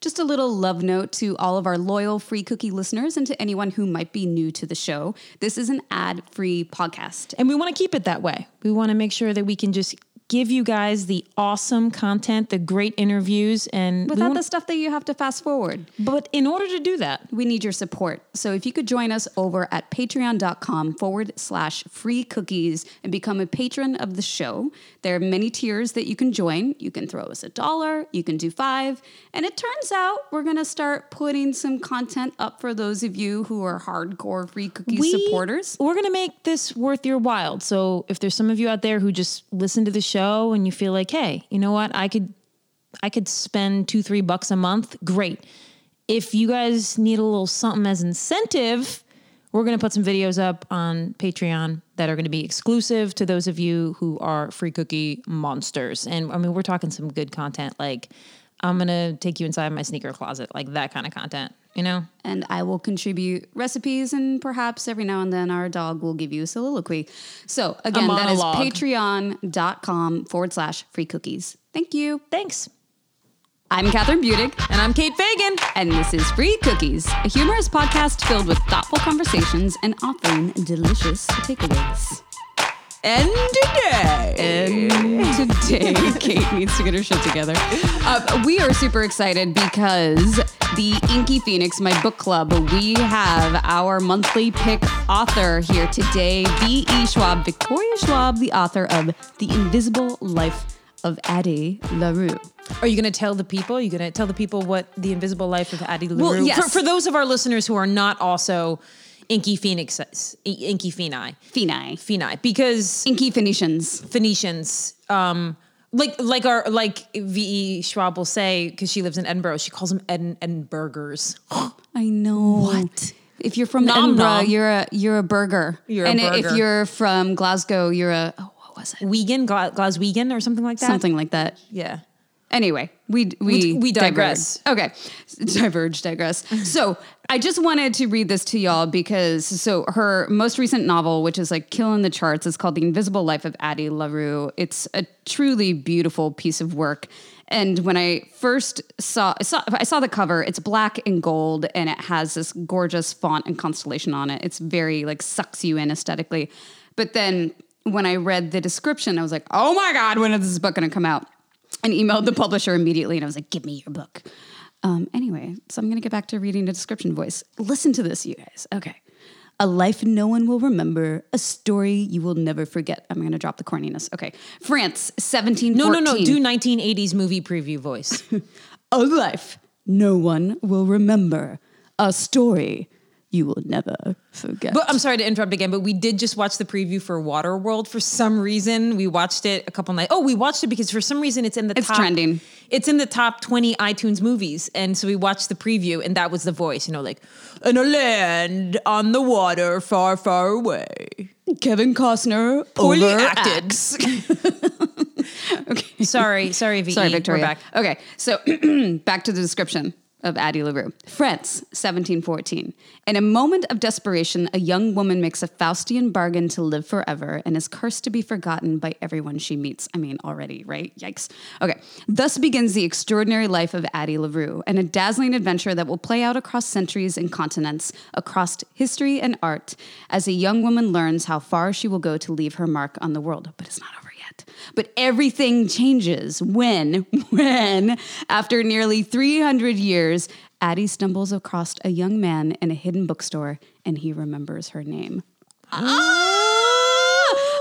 Just a little love note to all of our loyal free cookie listeners and to anyone who might be new to the show. This is an ad free podcast. And we want to keep it that way. We want to make sure that we can just give you guys the awesome content, the great interviews, and Without the stuff that you have to fast forward. but in order to do that, We need your support. So if you could join us over at patreon.com forward slash free cookies and become a patron of the show, there are many tiers that you can join. You can throw us a dollar, you can do five. And it turns out we're going to start putting some content up for those of you who are hardcore free cookies we, supporters. We're going to make this worth your while. So if there's some of you out there who just listen to the show and you feel like, hey, you know what, I could, I could spend two, three bucks a month. Great. If you guys need a little something as incentive, we're going to put some videos up on Patreon that are going to be exclusive to those of you who are free cookie monsters. And I mean, we're talking some good content. Like, I'm going to take you inside my sneaker closet, like that kind of content, you know? and I will contribute recipes, and perhaps every now and then our dog will give you a soliloquy. So, again, that is patreon.com forward slash free cookies. Thank you. Thanks. I'm Kathryn Budig, And I'm Kate Fagan. and this is Free Cookies, a humorous podcast filled with thoughtful conversations and offering delicious takeaways. And today. And today, Kate needs to get her shit together. Uh, we are super excited because the Inky Phoenix, my book club, we have our monthly pick author here today, V.E. Schwab, Victoria Schwab, the author of The Invisible Life of Addie LaRue. Are you going to tell the people? Are you going to tell the people what the invisible life of Addie LaRue? Well, yes. For, for those of our listeners who are not also Inky Phoenix, Inky Phoeni, Phenai. Phoeni, because Inky Phoenicians. Phoenicians, um, like like our like V.E. Schwab will say because she lives in Edinburgh, she calls them Eden Edinburghers. I know. What? If you're from Nom Edinburgh, nom. you're a you're a burger. You're a and if you're from Glasgow, you're a oh, what was it? Wigan, Gla- Glaswegian, or something like that. Something like that. Yeah. Anyway, we we We- we digress. diverge. Okay, diverge, digress. so I just wanted to read this to y'all because so her most recent novel, which is like killing the charts, is called The Invisible Life of Addie LaRue. It's a truly beautiful piece of work. And when I first saw, I saw I saw the cover, it's black and gold, and it has this gorgeous font and constellation on it. It's very like sucks you in aesthetically. But then when I read the description, I was like, oh my god, when is this book going to come out? And emailed the publisher immediately and I was like, give me your book. Um, anyway, so I'm going to get back to reading the description voice. Listen to this, you guys. Okay. A life no one will remember, a story you will never forget. I'm going to drop the corniness. Okay. France, 1714. No, no, no. Do 1980s movie preview voice. a life no one will remember, a story you will never forget. But I'm sorry to interrupt again, but we did just watch the preview for Waterworld. For some reason, we watched it a couple nights. Oh, we watched it because for some reason it's in the It's top, trending. It's in the top 20 iTunes movies, and so we watched the preview, and that was the voice. You know, like in a land on the water, far, far away. Kevin Costner Poorly acted. okay. Sorry, sorry, VE. Sorry, We're Victoria. back. Okay, so back to the description of Addie LaRue. France, 1714. In a moment of desperation, a young woman makes a Faustian bargain to live forever and is cursed to be forgotten by everyone she meets. I mean, already, right? Yikes. Okay, thus begins the extraordinary life of Addie LaRue and a dazzling adventure that will play out across centuries and continents, across history and art, as a young woman learns how far she will go to leave her mark on the world. But it's not But everything changes when, when, after nearly 300 years, Addie stumbles across a young man in a hidden bookstore and he remembers her name. Ah!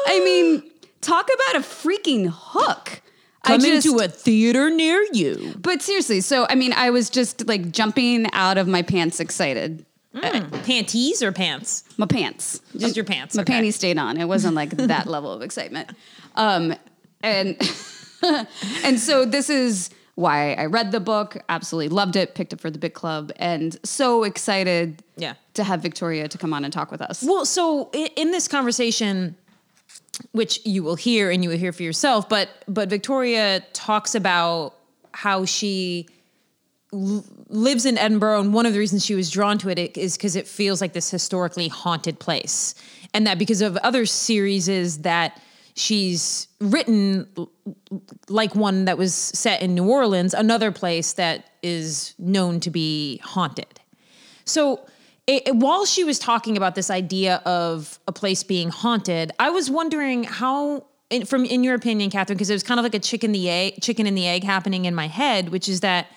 I mean, talk about a freaking hook. I Coming just- to a theater near you. but seriously, so I mean, I was just like jumping out of my pants excited. Panties or pants? My pants. Just your pants. My okay. panties stayed on. It wasn't like that level of excitement. Um, and and so this is why I read the book, absolutely loved it, picked it for the big club, and so excited Yeah. to have Victoria to come on and talk with us. Well, so i- in this conversation, which you will hear and you will hear for yourself, but but Victoria talks about how she l- lives in Edinburgh, and one of the reasons she was drawn to it is because it feels like this historically haunted place, and that because of other series is that she's written like one that was set in New Orleans, another place that is known to be haunted. So it, it- while she was talking about this idea of a place being haunted, I was wondering how, in, from in your opinion, Kathryn, because it was kind of like a chicken the egg, chicken and the egg happening in my head, which is that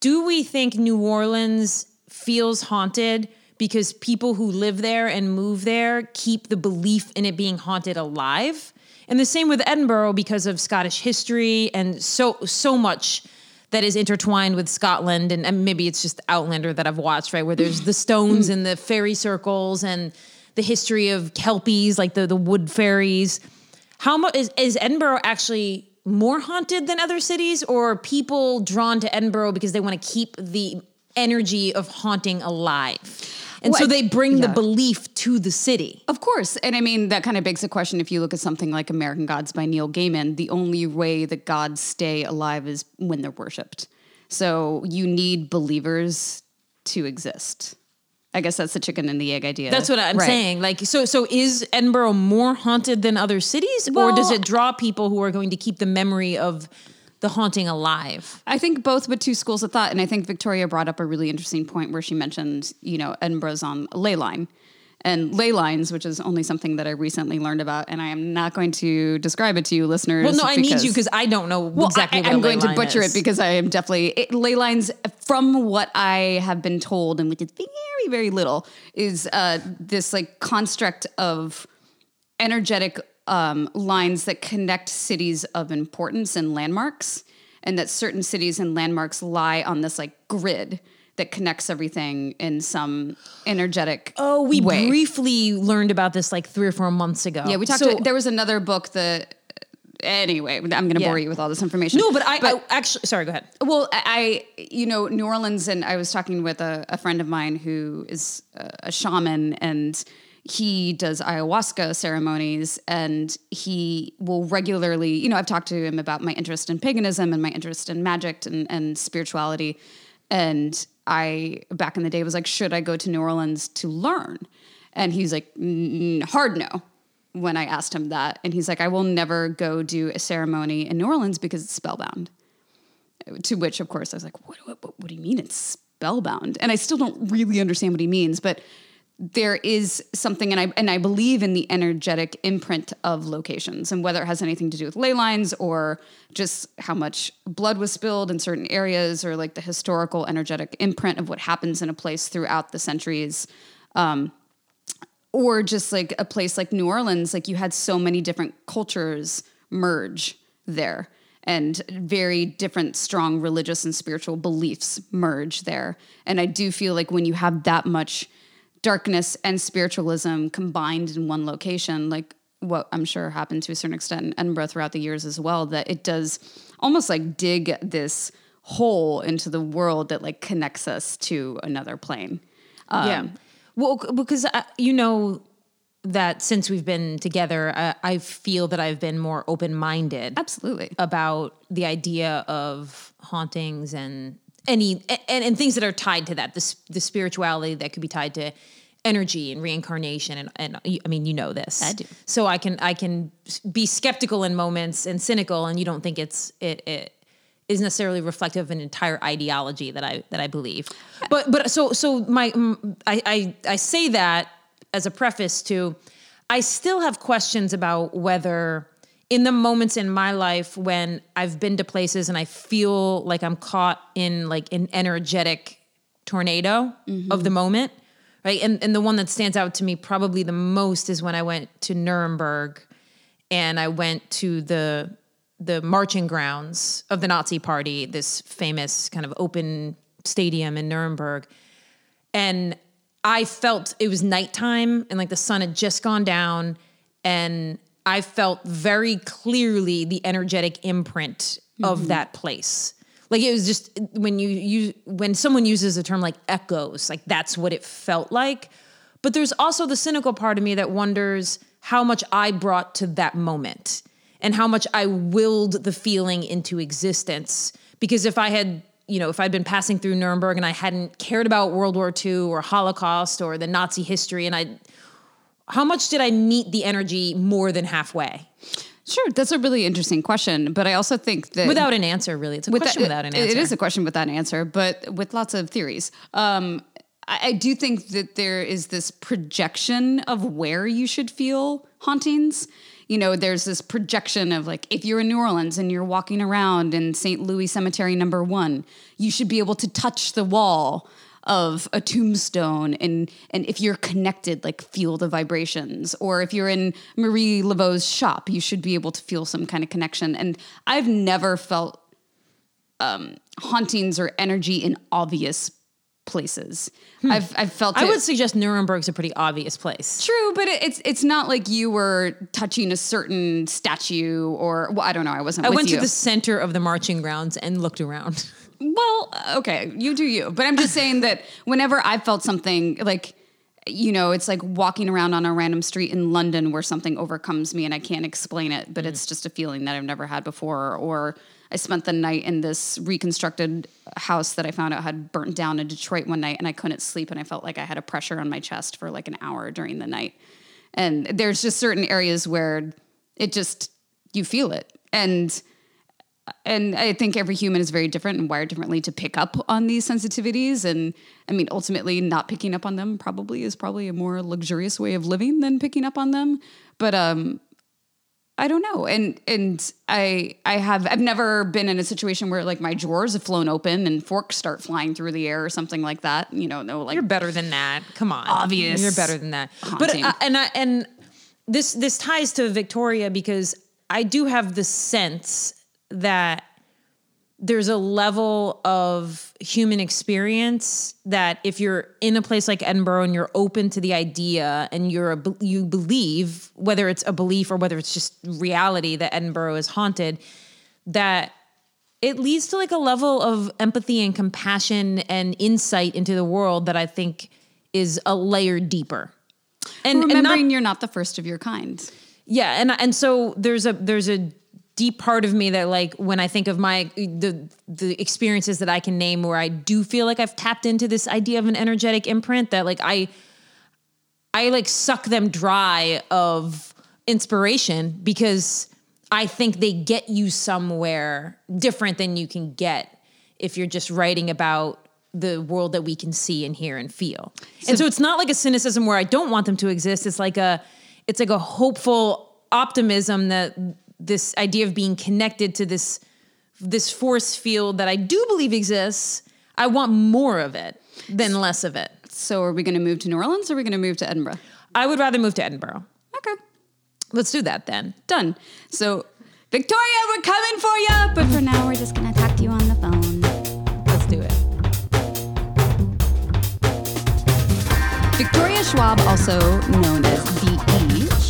do we think New Orleans feels haunted because people who live there and move there keep the belief in it being haunted alive? And the same with Edinburgh because of Scottish history and so so much that is intertwined with Scotland and, and maybe it's just Outlander that I've watched, right? Where there's the stones and the fairy circles and the history of kelpies, like the the wood fairies. How much is, is Edinburgh actually more haunted than other cities, or people drawn to Edinburgh because they want to keep the energy of haunting alive? And Well, so they bring the yeah. belief to the city. Of course. And I mean, that kind of begs the question if you look at something like American Gods by Neil Gaiman, the only way that gods stay alive is when they're worshipped. So you need believers to exist. I guess that's the chicken and the egg idea. That's what I'm Right. saying. Like, so, so is Edinburgh more haunted than other cities, or does it draw people who are going to keep the memory of the haunting alive? I think both, but two schools of thought. And I think Victoria brought up a really interesting point where she mentioned, you know, Edinburgh's on a ley line. And ley lines, which is only something that I recently learned about, and I am not going to describe it to you, listeners. Well, no, I need you because I don't know Well, exactly. I, what am going to butcher is. it because I am definitely it, ley lines. From what I have been told, and which is very, very little, is uh, this like construct of energetic um, lines that connect cities of importance and landmarks, and that certain cities and landmarks lie on this like grid that connects everything in some energetic. Oh, we way. briefly learned about this like three or four months ago. Yeah, we talked. So- to, there was another book that. Anyway, I'm going to Yeah. bore you with all this information. no, but I, I actually sorry. Go ahead. Well, I, I- you know, New Orleans, and I was talking with a, a friend of mine who is a, a shaman, and he does ayahuasca ceremonies, and he will regularly, you know, I've talked to him about my interest in paganism and my interest in magic and, and spirituality, and I back in the day was like, should I go to New Orleans to learn? And he's like, "Mm, hard no when I asked him that. And he's like, I will never go do a ceremony in New Orleans because it's spellbound. To which, of course, I was like, what, what, what do you mean it's spellbound? And I still don't really understand what he means, but there is something, and I and I believe in the energetic imprint of locations, and whether it has anything to do with ley lines or just how much blood was spilled in certain areas, or like the historical energetic imprint of what happens in a place throughout the centuries um, or just like a place like New Orleans, like you had so many different cultures merge there and very different strong religious and spiritual beliefs merge there. And I do feel like when you have that much darkness and spiritualism combined in one location, like what I'm sure happened to a certain extent in Edinburgh throughout the years as well, that it does almost like dig this hole into the world that like connects us to another plane. yeah. Well, because uh, you know that since we've been together, I, I feel that I've been more open minded Absolutely. about the idea of hauntings and any and, and things that are tied to that. The the spirituality that could be tied to energy and reincarnation and, and I mean you know this. I do. So I can I can be skeptical in moments and cynical, and you don't think it's it. it is necessarily reflective of an entire ideology that I that I believe. But but so so my I I, I say that as a preface to I still have questions about whether in the moments in my life when I've been to places and I feel like I'm caught in like an energetic tornado of the mm-hmm. moment, right? And and the one that stands out to me probably the most is when I went to Nuremberg and I went to the the marching grounds of the Nazi Party, this famous kind of open stadium in Nuremberg, and I felt it was nighttime and like the sun had just gone down, and I felt very clearly the energetic imprint of mm-hmm. that place. Like it was just when you use when someone uses a term like echoes, like that's what it felt like. But there's also the cynical part of me that wonders how much I brought to that moment and how much I willed the feeling into existence. Because if I had, you know, if I'd been passing through Nuremberg and I hadn't cared about World War II or Holocaust or the Nazi history, and I, how much did I meet the energy more than halfway? Sure, that's a really interesting question, but I also think that Without an answer, really. It's a question that- without an answer. It is a question without an answer, but with lots of theories. Um, I, I do think that there is this projection of where you should feel hauntings. You know, there's this projection of like, if you're in New Orleans and you're walking around in St. Louis Cemetery number one, you should be able to touch the wall of a tombstone and and if you're connected like feel the vibrations or if you're in Marie Laveau's shop you should be able to feel some kind of connection and I've never felt um, hauntings or energy in obvious places I've I've felt Hmm. I it- would suggest Nuremberg's a pretty obvious place. True, but it, it's it's not like you were touching a certain statue or well, I don't know. I wasn't. I went you. to the center of the marching grounds and looked around. Well, okay, you do you. But I'm just saying that whenever I felt something like, you know, it's like walking around on a random street in London where something overcomes me and I can't explain it, but it's mm-hmm. just a feeling that I've never had before. Or I spent the night in this reconstructed house that I found out had burnt down in Detroit one night and I couldn't sleep and I felt like I had a pressure on my chest for like an hour during the night. And there's just certain areas where it just, you feel it. And and I think every human is very different and wired differently to pick up on these sensitivities. And I mean, ultimately, not picking up on them probably is probably a more luxurious way of living than picking up on them. But um, I don't know. And and I I have I've never been in a situation where like my drawers have flown open and forks start flying through the air or something like that. You know, no like You're better than that. Come on, Obvious You're better than that. haunting. But uh, and I and this this ties to Victoria because I do have the sense that there's a level of human experience that if you're in a place like Edinburgh and you're open to the idea and you're a, you believe whether it's a belief or whether it's just reality that Edinburgh is haunted that it leads to like a level of empathy and compassion and insight into the world that I think is a layer deeper. And, and not remembering you're not the first of your kind. yeah, and and so there's a there's a deep part of me that like when I think of my the the experiences that I can name where I do feel like I've tapped into this idea of an energetic imprint that like I I like suck them dry of inspiration because I think they get you somewhere different than you can get if you're just writing about the world that we can see and hear and feel. and so it's not like a cynicism where I don't want them to exist. It's like a it's like a hopeful optimism that this idea of being connected to this this force field that I do believe exists, I want more of it than less of it. So are we going to move to New Orleans or are we going to move to Edinburgh? I would rather move to Edinburgh. Okay. Let's do that then. Done. So, Victoria, we're coming for you. But for now, we're just going to talk to you on the phone. Let's do it. Victoria Schwab, also known as V.E.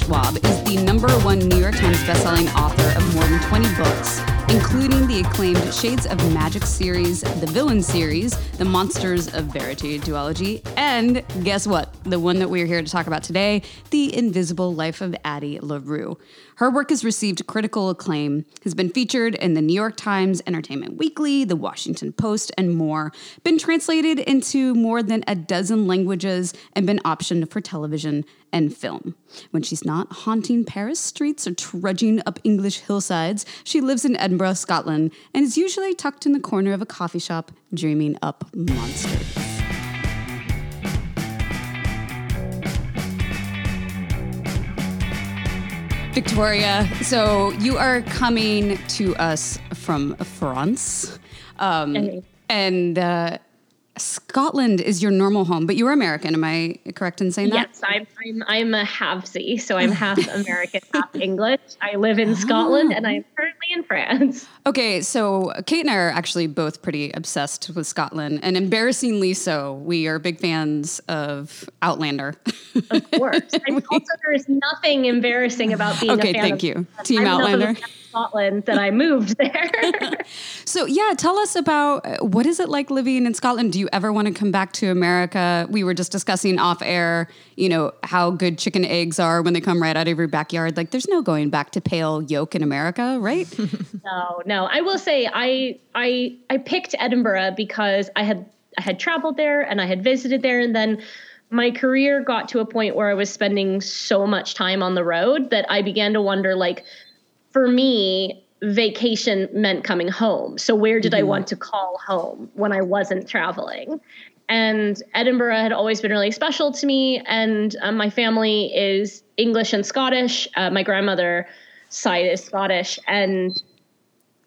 Schwab, is the number one New York Times bestselling author of more than 20 books, including the acclaimed Shades of Magic series, the Villain series, The Monsters of Verity duology, and guess what? The one that we're here to talk about today, The Invisible Life of Addie LaRue. Her work has received critical acclaim, has been featured in the New York Times, Entertainment Weekly, The Washington Post, and more, been translated into more than a dozen languages, and been optioned for television and film. When she's not haunting Paris streets or trudging up English hillsides, she lives in Edinburgh, Scotland, and is usually tucked in the corner of a coffee shop dreaming up monsters. Victoria, so you are coming to us from France. Um, and uh, Scotland is your normal home, but you're American. Am I correct in saying that? Yes, I'm I'm I'm a halfsy, so I'm half American, half English. I live in Scotland and I'm in France. Okay, so Kate and I are actually both pretty obsessed with Scotland, and embarrassingly so. We are big fans of Outlander. Of course. And also there's nothing embarrassing about being Okay, a fan thank of you. Team I'm Outlander. Fan of Scotland that I moved there. so, yeah, tell us about uh, what is it like living in Scotland? Do you ever want to come back to America? We were just discussing off air, you know, how good chicken eggs are when they come right out of your backyard. Like, there's no going back to pale yolk in America, right? No, no. I will say I I I picked Edinburgh because I had I had traveled there and I had visited there and then my career got to a point where I was spending so much time on the road that I began to wonder like for me vacation meant coming home. So where did mm-hmm. I want to call home when I wasn't traveling? And Edinburgh had always been really special to me. And um, my family is English and Scottish. Uh, my grandmother side is Scottish, and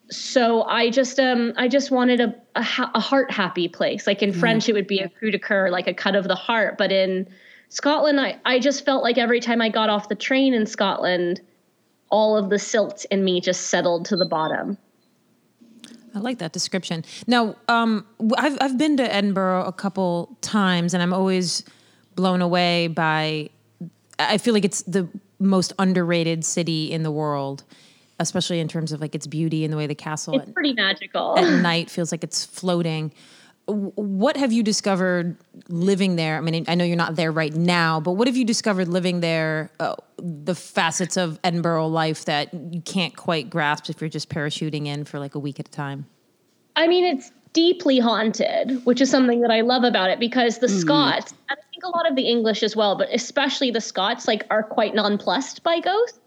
so I just um I just wanted a a, a heart happy place. Like in mm. French, it would be a coup de coeur, like a cut of the heart. But in Scotland, I I just felt like every time I got off the train in Scotland, all of the silt in me just settled to the bottom. I like that description. Now, um, I've I've been to Edinburgh a couple times, and I'm always blown away by. I feel like it's the most underrated city in the world, especially in terms of like its beauty and the way the castle. It's at, pretty magical. At night, feels like it's floating. What have you discovered living there? I mean, I know you're not there right now, but what have you discovered living there? Uh, the facets of Edinburgh life that you can't quite grasp if you're just parachuting in for like a week at a time? I mean, it's deeply haunted, which is something that I love about it because the mm-hmm. Scots, and I think a lot of the English as well, but especially the Scots, like are quite nonplussed by ghosts.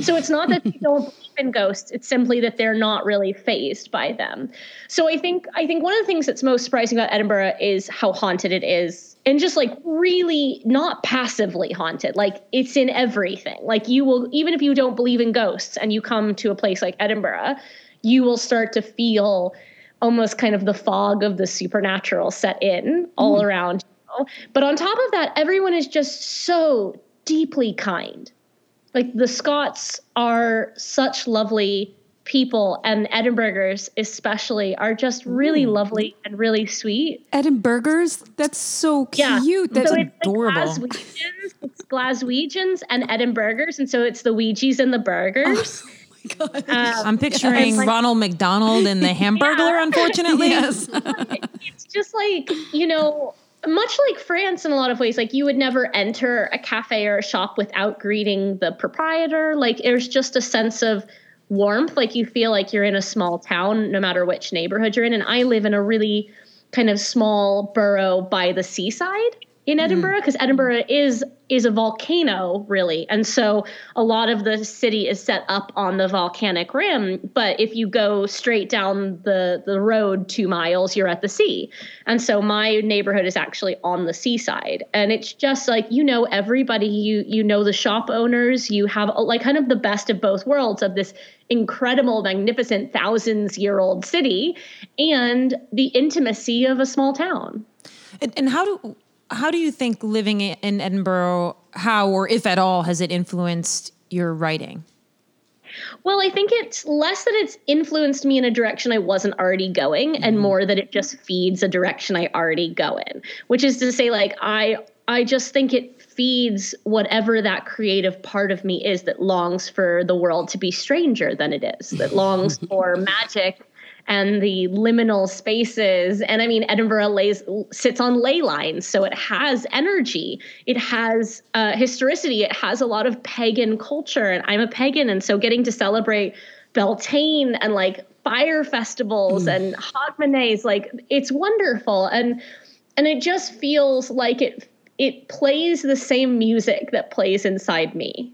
So it's not that they don't believe in ghosts; it's simply that they're not really phased by them. So I think I think one of the things that's most surprising about Edinburgh is how haunted it is and just like really not passively haunted like it's in everything like you will even if you don't believe in ghosts and you come to a place like edinburgh you will start to feel almost kind of the fog of the supernatural set in all mm. around you. but on top of that everyone is just so deeply kind like the scots are such lovely people and Edinburghers especially are just really Ooh. lovely and really sweet. Edinburghers? That's so cute. Yeah. That's so adorable. It's Glaswegians, it's Glaswegians and Edinburghers, and so it's the Weegies and the burgers. Oh. Um, I'm picturing like, Ronald McDonald and the Hamburglar, yeah. unfortunately. yes. it's just like, you know, much like France in a lot of ways, like you would never enter a cafe or a shop without greeting the proprietor. Like there's just a sense of warmth. Like you feel like you're in a small town, no matter which neighborhood you're in. And I live in a really kind of small borough by the seaside in Edinburgh because mm. Edinburgh is is a volcano really. And so a lot of the city is set up on the volcanic rim but if you go straight down the the road 2 miles you're at the sea. And so my neighborhood is actually on the seaside. And it's just like you know everybody you you know the shop owners you have like kind of the best of both worlds of this incredible magnificent thousands year old city and the intimacy of a small town. And, and how do how do you think living in Edinburgh, how or if at all, has it influenced your writing? Well, I think it's less that it's influenced me in a direction I wasn't already going, mm-hmm. and more that it just feeds a direction I already go in. Which is to say, like I, I just think it feeds whatever that creative part of me is that longs for the world to be stranger than it is, that longs for magic and the liminal spaces. And I mean, Edinburgh lays sits on ley lines, so it has energy. It has uh, historicity. It has a lot of pagan culture, and I'm a pagan, and so getting to celebrate Beltane and like fire festivals mm. and Hogmanay, like it's wonderful, and and it just feels like it it plays the same music that plays inside me.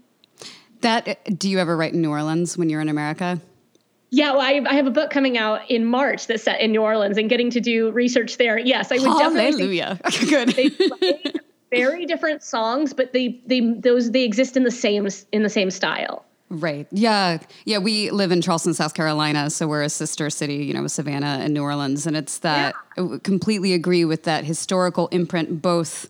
That do you ever write in New Orleans when you're in America? Yeah, well, I, I, have a book coming out in March that's set in New Orleans, and getting to do research there. Yes, I would Hallelujah. definitely. Good. very different songs, but they they those they exist in the same in the same style. Right. Yeah. Yeah. We live in Charleston, South Carolina, so we're a sister city, you know, with Savannah and New Orleans, and it's that. Yeah. I completely agree with that historical imprint, both.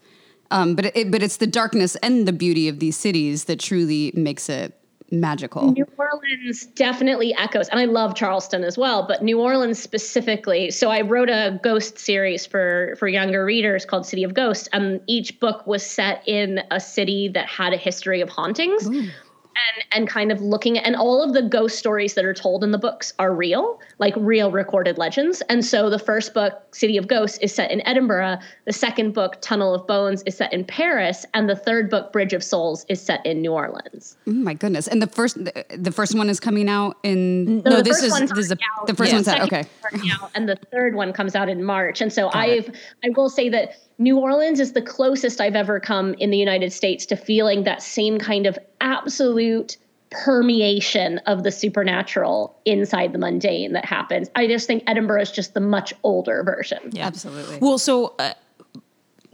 Um, but it, but it's the darkness and the beauty of these cities that truly makes it magical. New Orleans definitely echoes, and I love Charleston as well, but New Orleans specifically. So I wrote a ghost series for for younger readers called City of Ghosts, and each book was set in a city that had a history of hauntings. Ooh. And and kind of looking at and all of the ghost stories that are told in the books are real like real recorded legends. And so the first book city of ghosts is set in edinburgh. The second book tunnel of bones is set in paris. And the third book bridge of souls is set in new orleans. Oh my goodness. And the first the, first one is coming out in no, this is this is a, the first yeah. one's out. okay. out, and the third one comes out in march. And so Got i've it. i will say that New Orleans is the closest I've ever come in the United States to feeling that same kind of absolute permeation of the supernatural inside the mundane that happens. I just think Edinburgh is just the much older version. Yeah, absolutely. Well, so uh,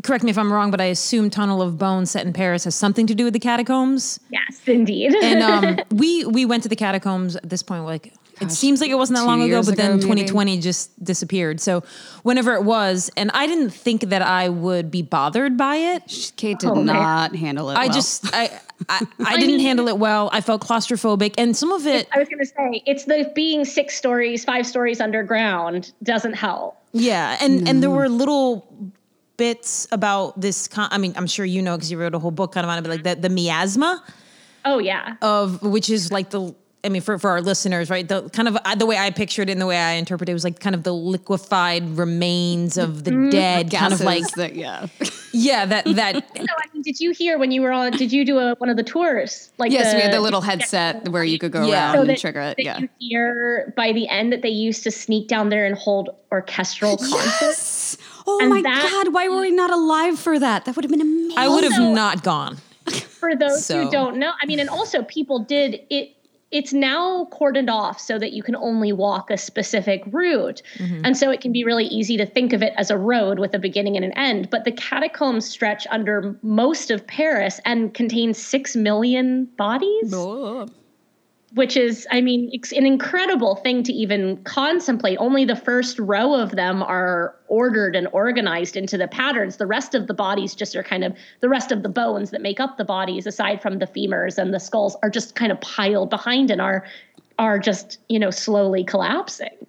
correct me if I'm wrong, but I assume Tunnel of Bones set in Paris has something to do with the catacombs. Yes, indeed. and um, we we went to the catacombs at this point, like it seems like it wasn't that long ago, but then 2020 just disappeared. So whenever it was, and I didn't think that I would be bothered by it. Kate did oh, not man. handle it. I well. just I I, I didn't mean, handle it well. I felt claustrophobic, and some of it. I was going to say it's the being six stories, five stories underground doesn't help. Yeah, and no. and there were little bits about this. Con- I mean, I'm sure you know because you wrote a whole book kind of on it, but like the the miasma. Oh yeah. Of which is like the I mean, for, for our listeners, right? The kind of uh, the way I pictured it and the way I interpreted it was like kind of the liquefied remains of the mm-hmm. dead, kind of like that, yeah, yeah. That that. so, I mean, did you hear when you were on? Did you do a, one of the tours? Like yes, the, we had the little headset where you could go yeah. around so and trigger it. yeah. You hear by the end that they used to sneak down there and hold orchestral concerts. Yes. Oh and my that, god! Why were we not alive for that? That would have been amazing. I would have not gone. For those so. who don't know, I mean, and also people did it it's now cordoned off so that you can only walk a specific route. Mm-hmm. And so it can be really easy to think of it as a road with a beginning and an end. But the catacombs stretch under most of Paris and contain 6 million bodies. Oh which is, I mean, it's an incredible thing to even contemplate. Only the first row of them are ordered and organized into the patterns. The rest of the bodies just are kind of the rest of the bones that make up the bodies, aside from the femurs and the skulls, are just kind of piled behind and are are just you know slowly collapsing.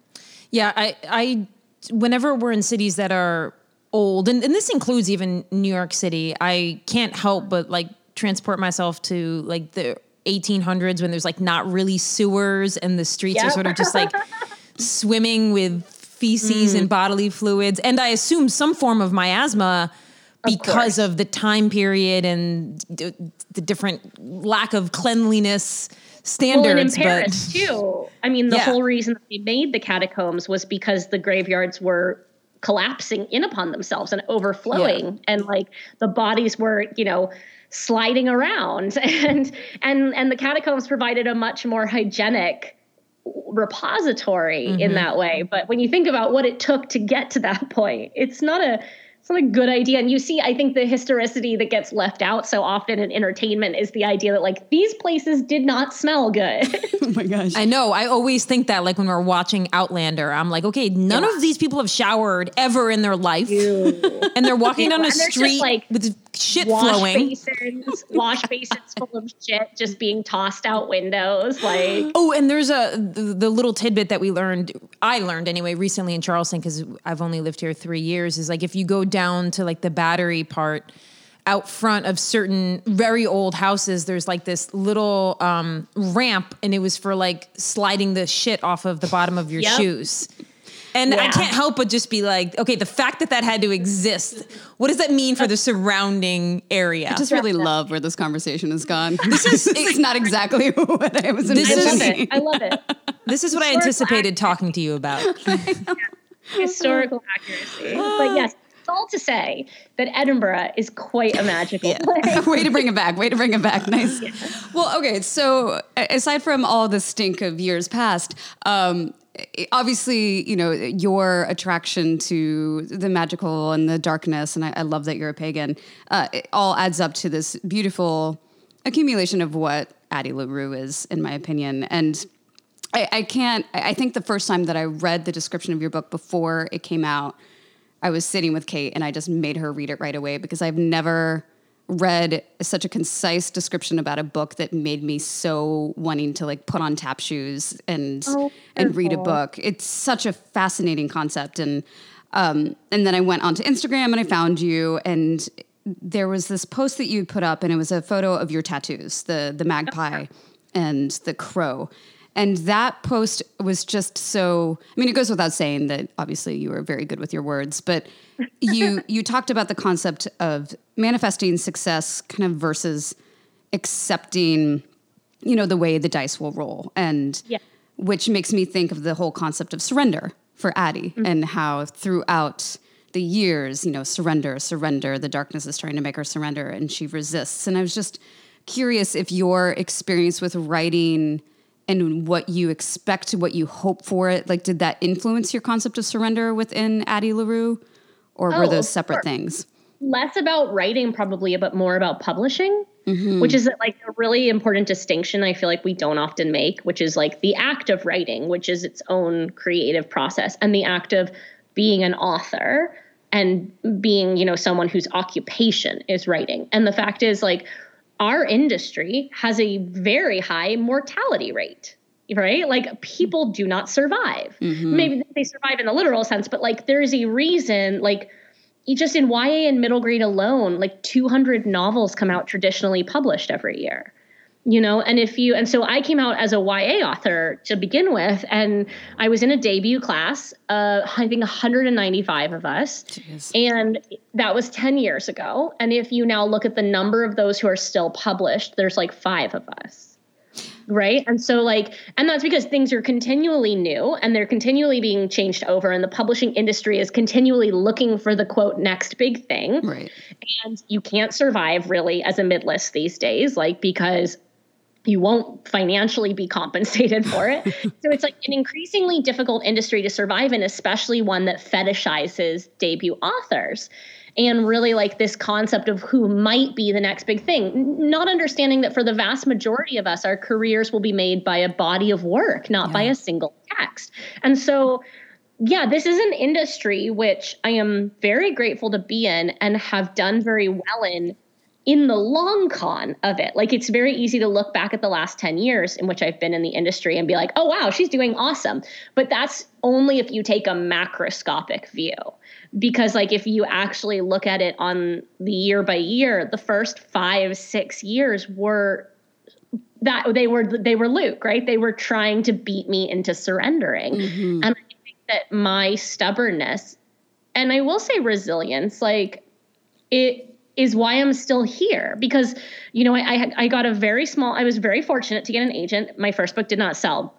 Yeah, I I whenever we're in cities that are old, and, and this includes even New York City, I can't help but like transport myself to like the 1800s when there's like not really sewers and the streets yep. are sort of just like swimming with feces mm. and bodily fluids and i assume some form of miasma because of, of the time period and d- the different lack of cleanliness standards. Well, and in Paris but, too. I mean, the yeah. whole reason they made the catacombs was because the graveyards were collapsing in upon themselves and overflowing, yeah. and like the bodies were, you know, sliding around and and and the catacombs provided a much more hygienic repository mm-hmm. in that way but when you think about what it took to get to that point it's not a it's not a good idea. And you see, I think the historicity that gets left out so often in entertainment is the idea that like these places did not smell good. oh my gosh. I know. I always think that like when we're watching Outlander, I'm like, okay, none yeah. of these people have showered ever in their life. And they're walking down a street like with shit wash flowing. Basins, wash basins full of shit just being tossed out windows. Like Oh, and there's a the, the little tidbit that we learned, I learned anyway recently in Charleston, because I've only lived here three years, is like if you go down to like the battery part out front of certain very old houses there's like this little um, ramp and it was for like sliding the shit off of the bottom of your yep. shoes and yeah. I can't help but just be like, okay, the fact that that had to exist, what does that mean for the surrounding area? I just really love where this conversation has gone. This is it's not exactly what I was envisioning. I love it. I love it. This is what I anticipated talking to you about. Historical accuracy. But yes, it's all to say that Edinburgh is quite a magical yeah. place. Way to bring it back. Way to bring it back. Nice. Yeah. Well, okay. So aside from all the stink of years past, um, obviously, you know, your attraction to the magical and the darkness, and I, I love that you're a pagan, uh, it all adds up to this beautiful accumulation of what Addie LaRue is, in my opinion. And I, I can't, I think the first time that I read the description of your book before it came out, I was sitting with Kate and I just made her read it right away because I've never read such a concise description about a book that made me so wanting to like put on tap shoes and oh, and read a book. It's such a fascinating concept and um, and then I went onto Instagram and I found you and there was this post that you put up, and it was a photo of your tattoos, the the magpie and the crow. And that post was just so I mean it goes without saying that obviously you were very good with your words, but you you talked about the concept of manifesting success kind of versus accepting you know the way the dice will roll and Yeah. which makes me think of the whole concept of surrender for Addie mm-hmm. and how throughout the years, you know, surrender, surrender, the darkness is trying to make her surrender and she resists. And I was just curious if your experience with writing and what you expect, what you hope for it, like did that influence your concept of surrender within Addie LaRue? Or were Oh, those separate things? less about writing probably but more about publishing mm-hmm. which is like a really important distinction i feel like we don't often make which is like the act of writing which is its own creative process and the act of being an author and being you know someone whose occupation is writing and the fact is like our industry has a very high mortality rate right? Like people do not survive. Mm-hmm. Maybe they survive in the literal sense but like there is a reason like just in YA and middle grade alone, like 200 novels come out traditionally published every year. You know, and if you, and so I came out as a YA author to begin with, and I was in a debut class, uh, I think 195 of us. And that was 10 years ago. And if you now look at the number of those who are still published, there's like five of us right and so like and that's because things are continually new and they're continually being changed over and the publishing industry is continually looking for the quote next big thing Right. and you can't survive really as a midlist these days like because you won't financially be compensated for it. So it's like an increasingly difficult industry to survive in especially one that fetishizes debut authors. And really like this concept of who might be the next big thing not understanding that for the vast majority of us our careers will be made by a body of work not by a single text. And so yeah, this is an industry which I am very grateful to be in and have done very well in in the long con of it. Like it's very easy to look back at the last 10 years in which I've been in the industry and be like, "Oh wow, she's doing awesome." But that's only if you take a macroscopic view. Because like if you actually look at it on the year by year, the first 5 6 years were that they were they were Luc, right? They were trying to beat me into surrendering. Mm-hmm. And I think that my stubbornness and I will say resilience, like it is why I'm still here because you know I, I I got a very small. I was very fortunate to get an agent. My first book did not sell.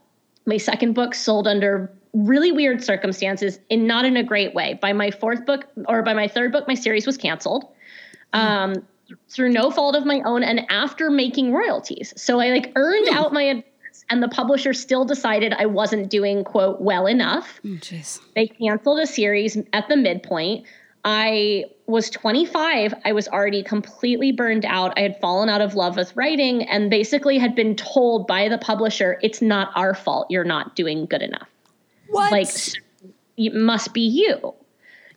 My second book sold under really weird circumstances and not in a great way. By my fourth book or by my third book, my series was canceled. Um, through no fault of my own and after making royalties. So I like earned out my advance and the publisher still decided I wasn't doing quote well enough. Jeez. They canceled a series at the midpoint. I was 25. I was already completely burned out. I had fallen out of love with writing and basically had been told by the publisher, it's not our fault. You're not doing good enough. What? Like, it must be you,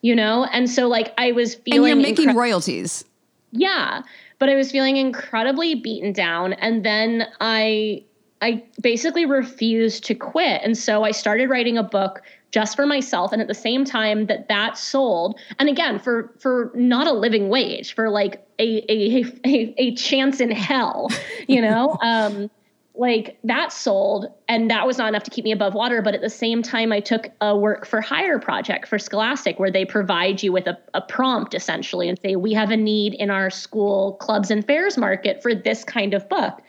you know? And so, like, I was and feeling. you're making incre- royalties. yeah, but I was feeling incredibly beaten down and then I I basically refused to quit. And so I started writing a book just for myself and at the same time that that sold and again for for not a living wage for like a a a, a chance in hell, you know? um like that sold and that was not enough to keep me above water but at the same time i took a work for hire project for scholastic where they provide you with a, a prompt essentially and say we have a need in our school clubs and fairs market for this kind of book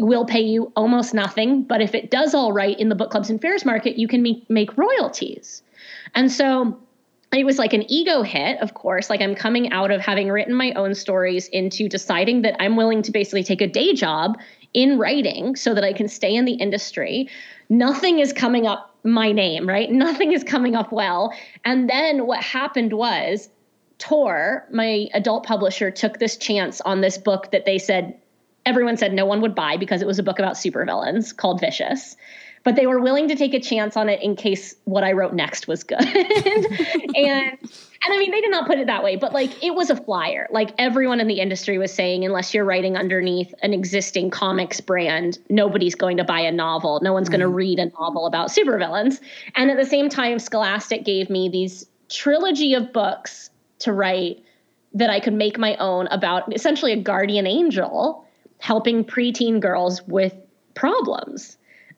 we'll pay you almost nothing but if it does all right in the book clubs and fairs market you can make, make royalties and so it was like an ego hit, of course. Like I'm coming out of having written my own stories into deciding that I'm willing to basically take a day job in writing so that I can stay in the industry. Nothing is coming up my name, right? Nothing is coming up well. And then what happened was Tor, my adult publisher, took this chance on this book that they said everyone said no one would buy because it was a book about supervillains called Vicious. But they were willing to take a chance on it in case what I wrote next was good. and and I mean they did not put it that way, but like it was a flyer. Like everyone in the industry was saying unless you're writing underneath an existing comics brand, nobody's going to buy a novel. No one's going to mm-hmm. read a novel about supervillains. And at the same time Scholastic gave me these trilogy of books to write that I could make my own about essentially a guardian angel helping preteen girls with problems.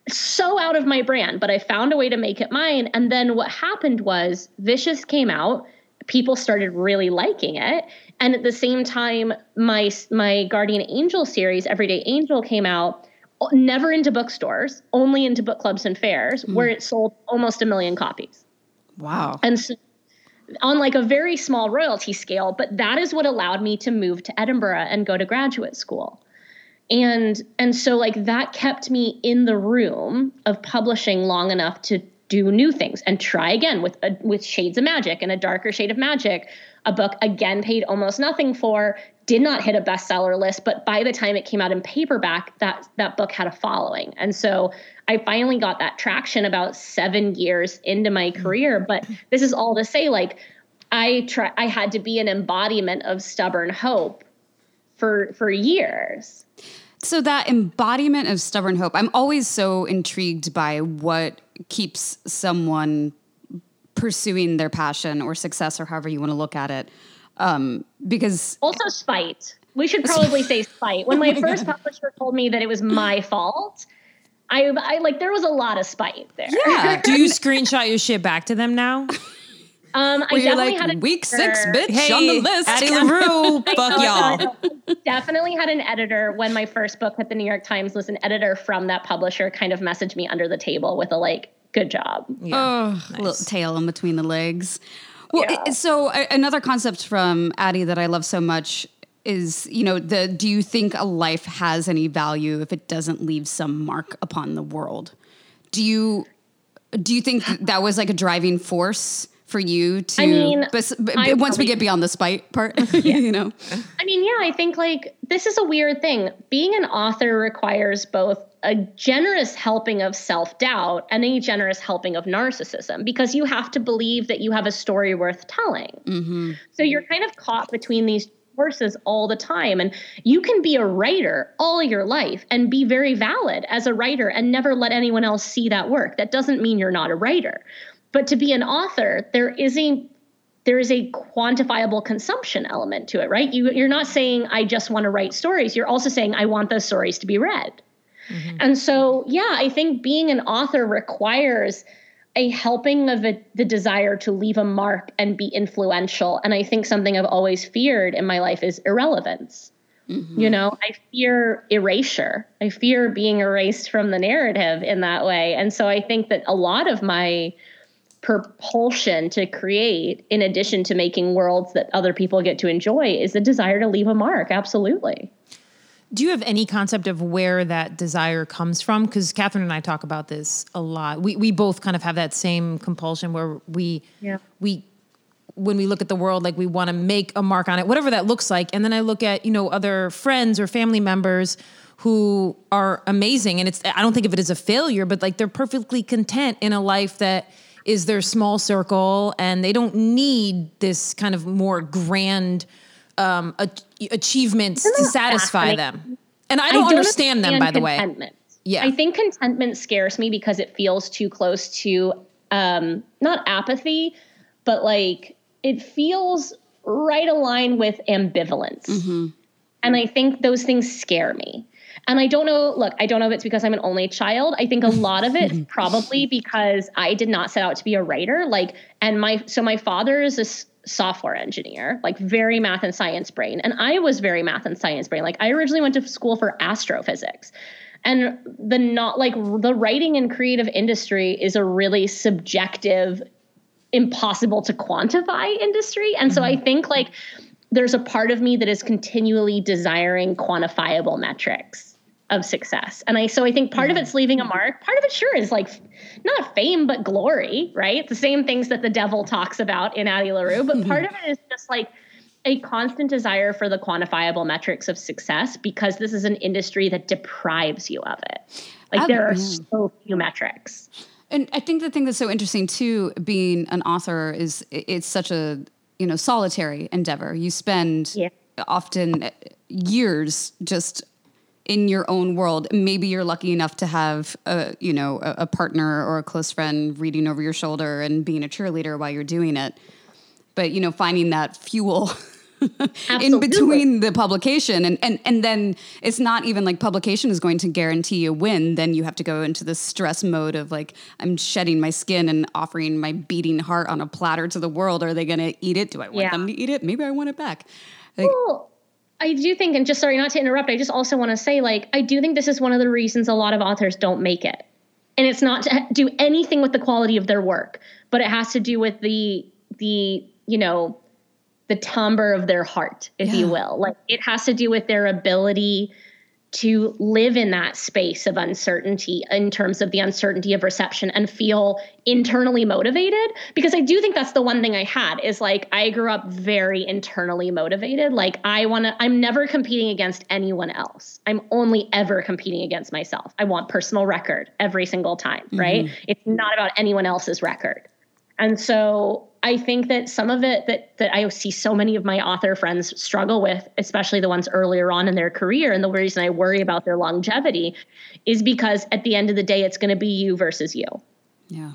So out of my brand, but I found a way to make it mine. And then what happened was Vicious came out, people started really liking it, and at the same time my my Guardian Angel series, Everyday Angel came out never into bookstores, only into book clubs and fairs, mm. where it sold almost a million copies. Wow. And so on like a very small royalty scale, but that is what allowed me to move to Edinburgh and go to graduate school. And and so like that kept me in the room of publishing long enough to do new things and try again with a, with shades of magic and a darker shade of magic a book again paid almost nothing for did not hit a bestseller list but by the time it came out in paperback that that book had a following. And so i finally got that traction about 7 years into my mm. career but this is all to say like i try i had to be an embodiment of stubborn hope for for years so that embodiment of stubborn hope i'm always so intrigued by what keeps someone pursuing their passion or success or however you want to look at it. Um, because also spite. We should probably say spite. When my first publisher told me that it was my fault, I, I like there was a lot of spite there. Yeah. Do you screenshot your shit back to them now? Um, I definitely like, had a week editor. six bitch hey, on the list. Addie LaRue, fuck y'all. definitely had an editor when my first book hit the New York Times. Was an editor from that publisher kind of messaged me under the table with a like, good job. Yeah. Oh, nice. little tail in between the legs. Well, yeah. it, so uh, another concept from Addie that I love so much is, you know, the do you think a life has any value if it doesn't leave some mark upon the world? Do you do you think that was like a driving force for you to I mean, but, but once probably, we get beyond the spite part yeah. you know? I mean yeah i think like this is a weird thing. Being an author requires both a generous helping of self-doubt and a generous helping of narcissism because you have to believe that you have a story worth telling. Mm-hmm. so you're kind of caught between these forces all the time and you can be a writer all your life and be very valid as a writer and never let anyone else see that work. That doesn't mean you're not a writer but to be an author, there is a there is a quantifiable consumption element to it, right? You you're not saying I just want to write stories. You're also saying I want those stories to be read. Mm-hmm. And so, yeah, I think being an author requires a helping of a, the desire to leave a mark and be influential. And I think something I've always feared in my life is irrelevance. Mm-hmm. You know, I fear erasure. I fear being erased from the narrative in that way. And so I think that a lot of my propulsion to create in addition to making worlds that other people get to enjoy is the desire to leave a mark. Absolutely. Do you have any concept of where that desire comes from? Because Kathryn and i talk about this a lot. We, we both kind of have that same compulsion where we yeah. we when we look at the world like we want to make a mark on it whatever that looks like. And then i look at you know other friends or family members who are amazing. And it's i don't think of it as a failure but like they're perfectly content in a life that is their small circle and they don't need this kind of more grand um, achievements to satisfy them. And I don't, I don't understand, them, by the way. Yeah. I think contentment scares me because it feels too close to um, not apathy, but like it feels right aligned with ambivalence. Mm-hmm. And I think those things scare me. And I don't know, look, I don't know if it's because I'm an only child. I think a lot of it probably because I did not set out to be a writer. Like, and my, so my father is a software engineer, like very math and science brain. And I was very math and science brain. Like, I originally went to school for astrophysics. And the not like the writing and creative industry is a really subjective, impossible to quantify industry. And so I mm-hmm. think like there's a part of me that is continually desiring quantifiable metrics of success. And I so I think part of mm-hmm. it's leaving a mark. Part of it sure is like not fame but glory, right? The same things that the devil talks about in Addie LaRue, but part of it is just like a constant desire for the quantifiable metrics of success because this is an industry that deprives you of it. Like there are so few metrics. And I think the thing that's so interesting too, being an author, is it's such a you know solitary endeavor. You spend yeah. often years just in your own world. Maybe you're lucky enough to have a you know a, a, partner or a close friend reading over your shoulder and being a cheerleader while you're doing it. But you know, finding that fuel in between the publication. And, and and then it's not even like publication is going to guarantee a win. Then you have to go into the stress mode of like i'm shedding my skin and offering my beating heart on a platter to the world. Are they going to eat it? Do i want yeah. them to eat it? Maybe i want it back. Like, well, I do think, and just sorry not to interrupt, I just also want to say, like, I do think this is one of the reasons a lot of authors don't make it. And it's not to do anything with the quality of their work, but it has to do with the the you know the timbre of their heart, if yeah. you will. Like it has to do with their ability to live in that space of uncertainty in terms of the uncertainty of reception and feel internally motivated because i do think that's the one thing i had is like i grew up very internally motivated like i want to i'm never competing against anyone else i'm only ever competing against myself i want personal record every single time right mm-hmm. it's not about anyone else's record and so I think that some of it that that I see so many of my author friends struggle with, especially the ones earlier on in their career, and the reason I worry about their longevity is because at the end of the day, it's going to be you versus you. Yeah.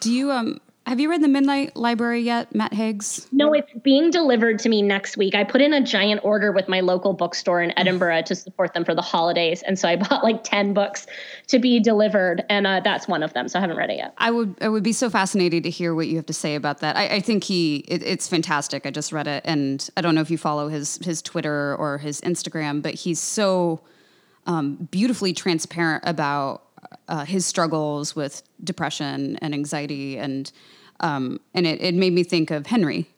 Do you um have you read The Midnight Library yet, Matt Haig's? No, it's being delivered to me next week. I put in a giant order with my local bookstore in Edinburgh to support them for the holidays. And so I bought like 10 books to be delivered. And uh, that's one of them. So I haven't read it yet. I would, I would be so fascinated to hear what you have to say about that. I, I think he, it, it's fantastic. I just read it. And I don't know if you follow his, his Twitter or his Instagram, but he's so um, beautifully transparent about uh, his struggles with depression and anxiety and um, and it, it made me think of Henry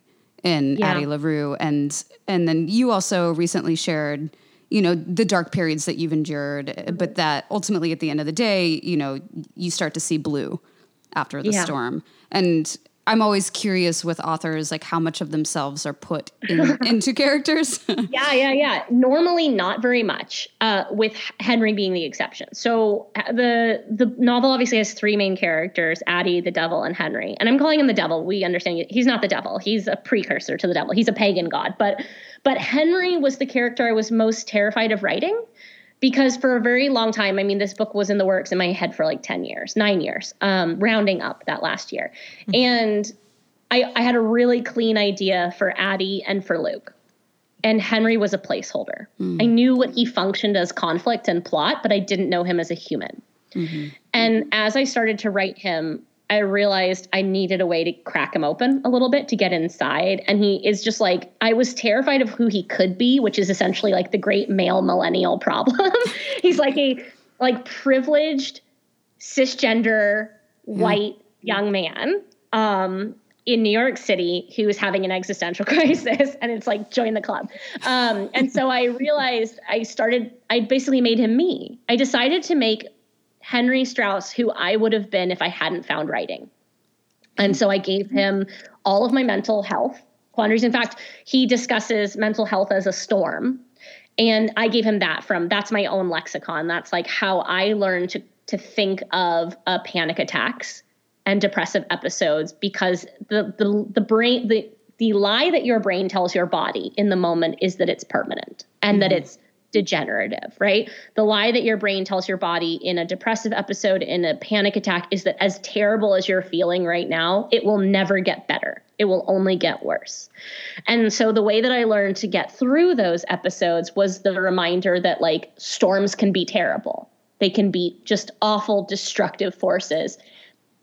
in yeah. Addie LaRue. And, and then you also recently shared, you know, the dark periods that you've endured, but that ultimately at the end of the day, you know, you start to see blue after the yeah. storm. And I'm always curious with authors, like how much of themselves are put in, into characters. yeah, yeah, yeah. Normally, not very much. Uh, with Henry being the exception. So uh, the the novel obviously has three main characters: Addie, the devil, and Henry. And I'm calling him the devil. We understand he's not the devil. He's a precursor to the devil. He's a pagan god. But but Henry was the character I was most terrified of writing because for a very long time, I mean, this book was in the works in my head for like 10 years, nine years, um, rounding up that last year. Mm-hmm. And I, I had a really clean idea for Addie and for Luc. And Henry was a placeholder. Mm-hmm. I knew what he functioned as conflict and plot, but I didn't know him as a human. Mm-hmm. And as I started to write him, I realized I needed a way to crack him open a little bit to get inside. And he is just like, I was terrified of who he could be, which is essentially like the great male millennial problem. He's like a like privileged cisgender white young man um, in New York City who is having an existential crisis and it's like join the club. Um, and so I realized I started I basically made him me. I decided to make Henry Strauss, who I would have been if I hadn't found writing. And so I gave him all of my mental health quandaries. In fact, he discusses mental health as a storm. And I gave him that from that's my own lexicon. That's like how I learned to to think of uh, panic attacks and depressive episodes because the the the brain the the lie that your brain tells your body in the moment is that it's permanent and mm-hmm. that it's degenerative, right? The lie that your brain tells your body in a depressive episode, in a panic attack, is that as terrible as you're feeling right now, it will never get better. It will only get worse. And so the way that I learned to get through those episodes was the reminder that like storms can be terrible. They can be just awful, destructive forces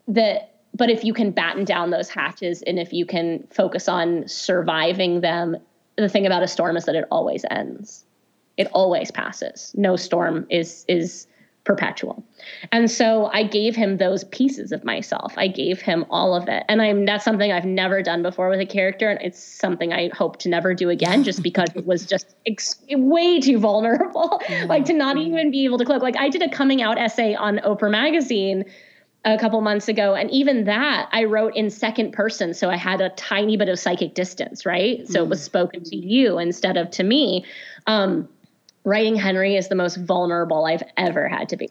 that but if you can batten down those hatches and if you can focus on surviving them, the thing about a storm is that it always ends it always passes. No storm is is perpetual. And so I gave him those pieces of myself. I gave him all of it. And I'm that's something I've never done before with a character and it's something I hope to never do again just because it was just ex- way too vulnerable. like to not even be able to cloak. Like I did a coming out essay on Oprah magazine a couple months ago and even that I wrote in second person so I had a tiny bit of psychic distance, right? So mm. it was spoken to you instead of to me. Um writing Henry is the most vulnerable I've ever had to be.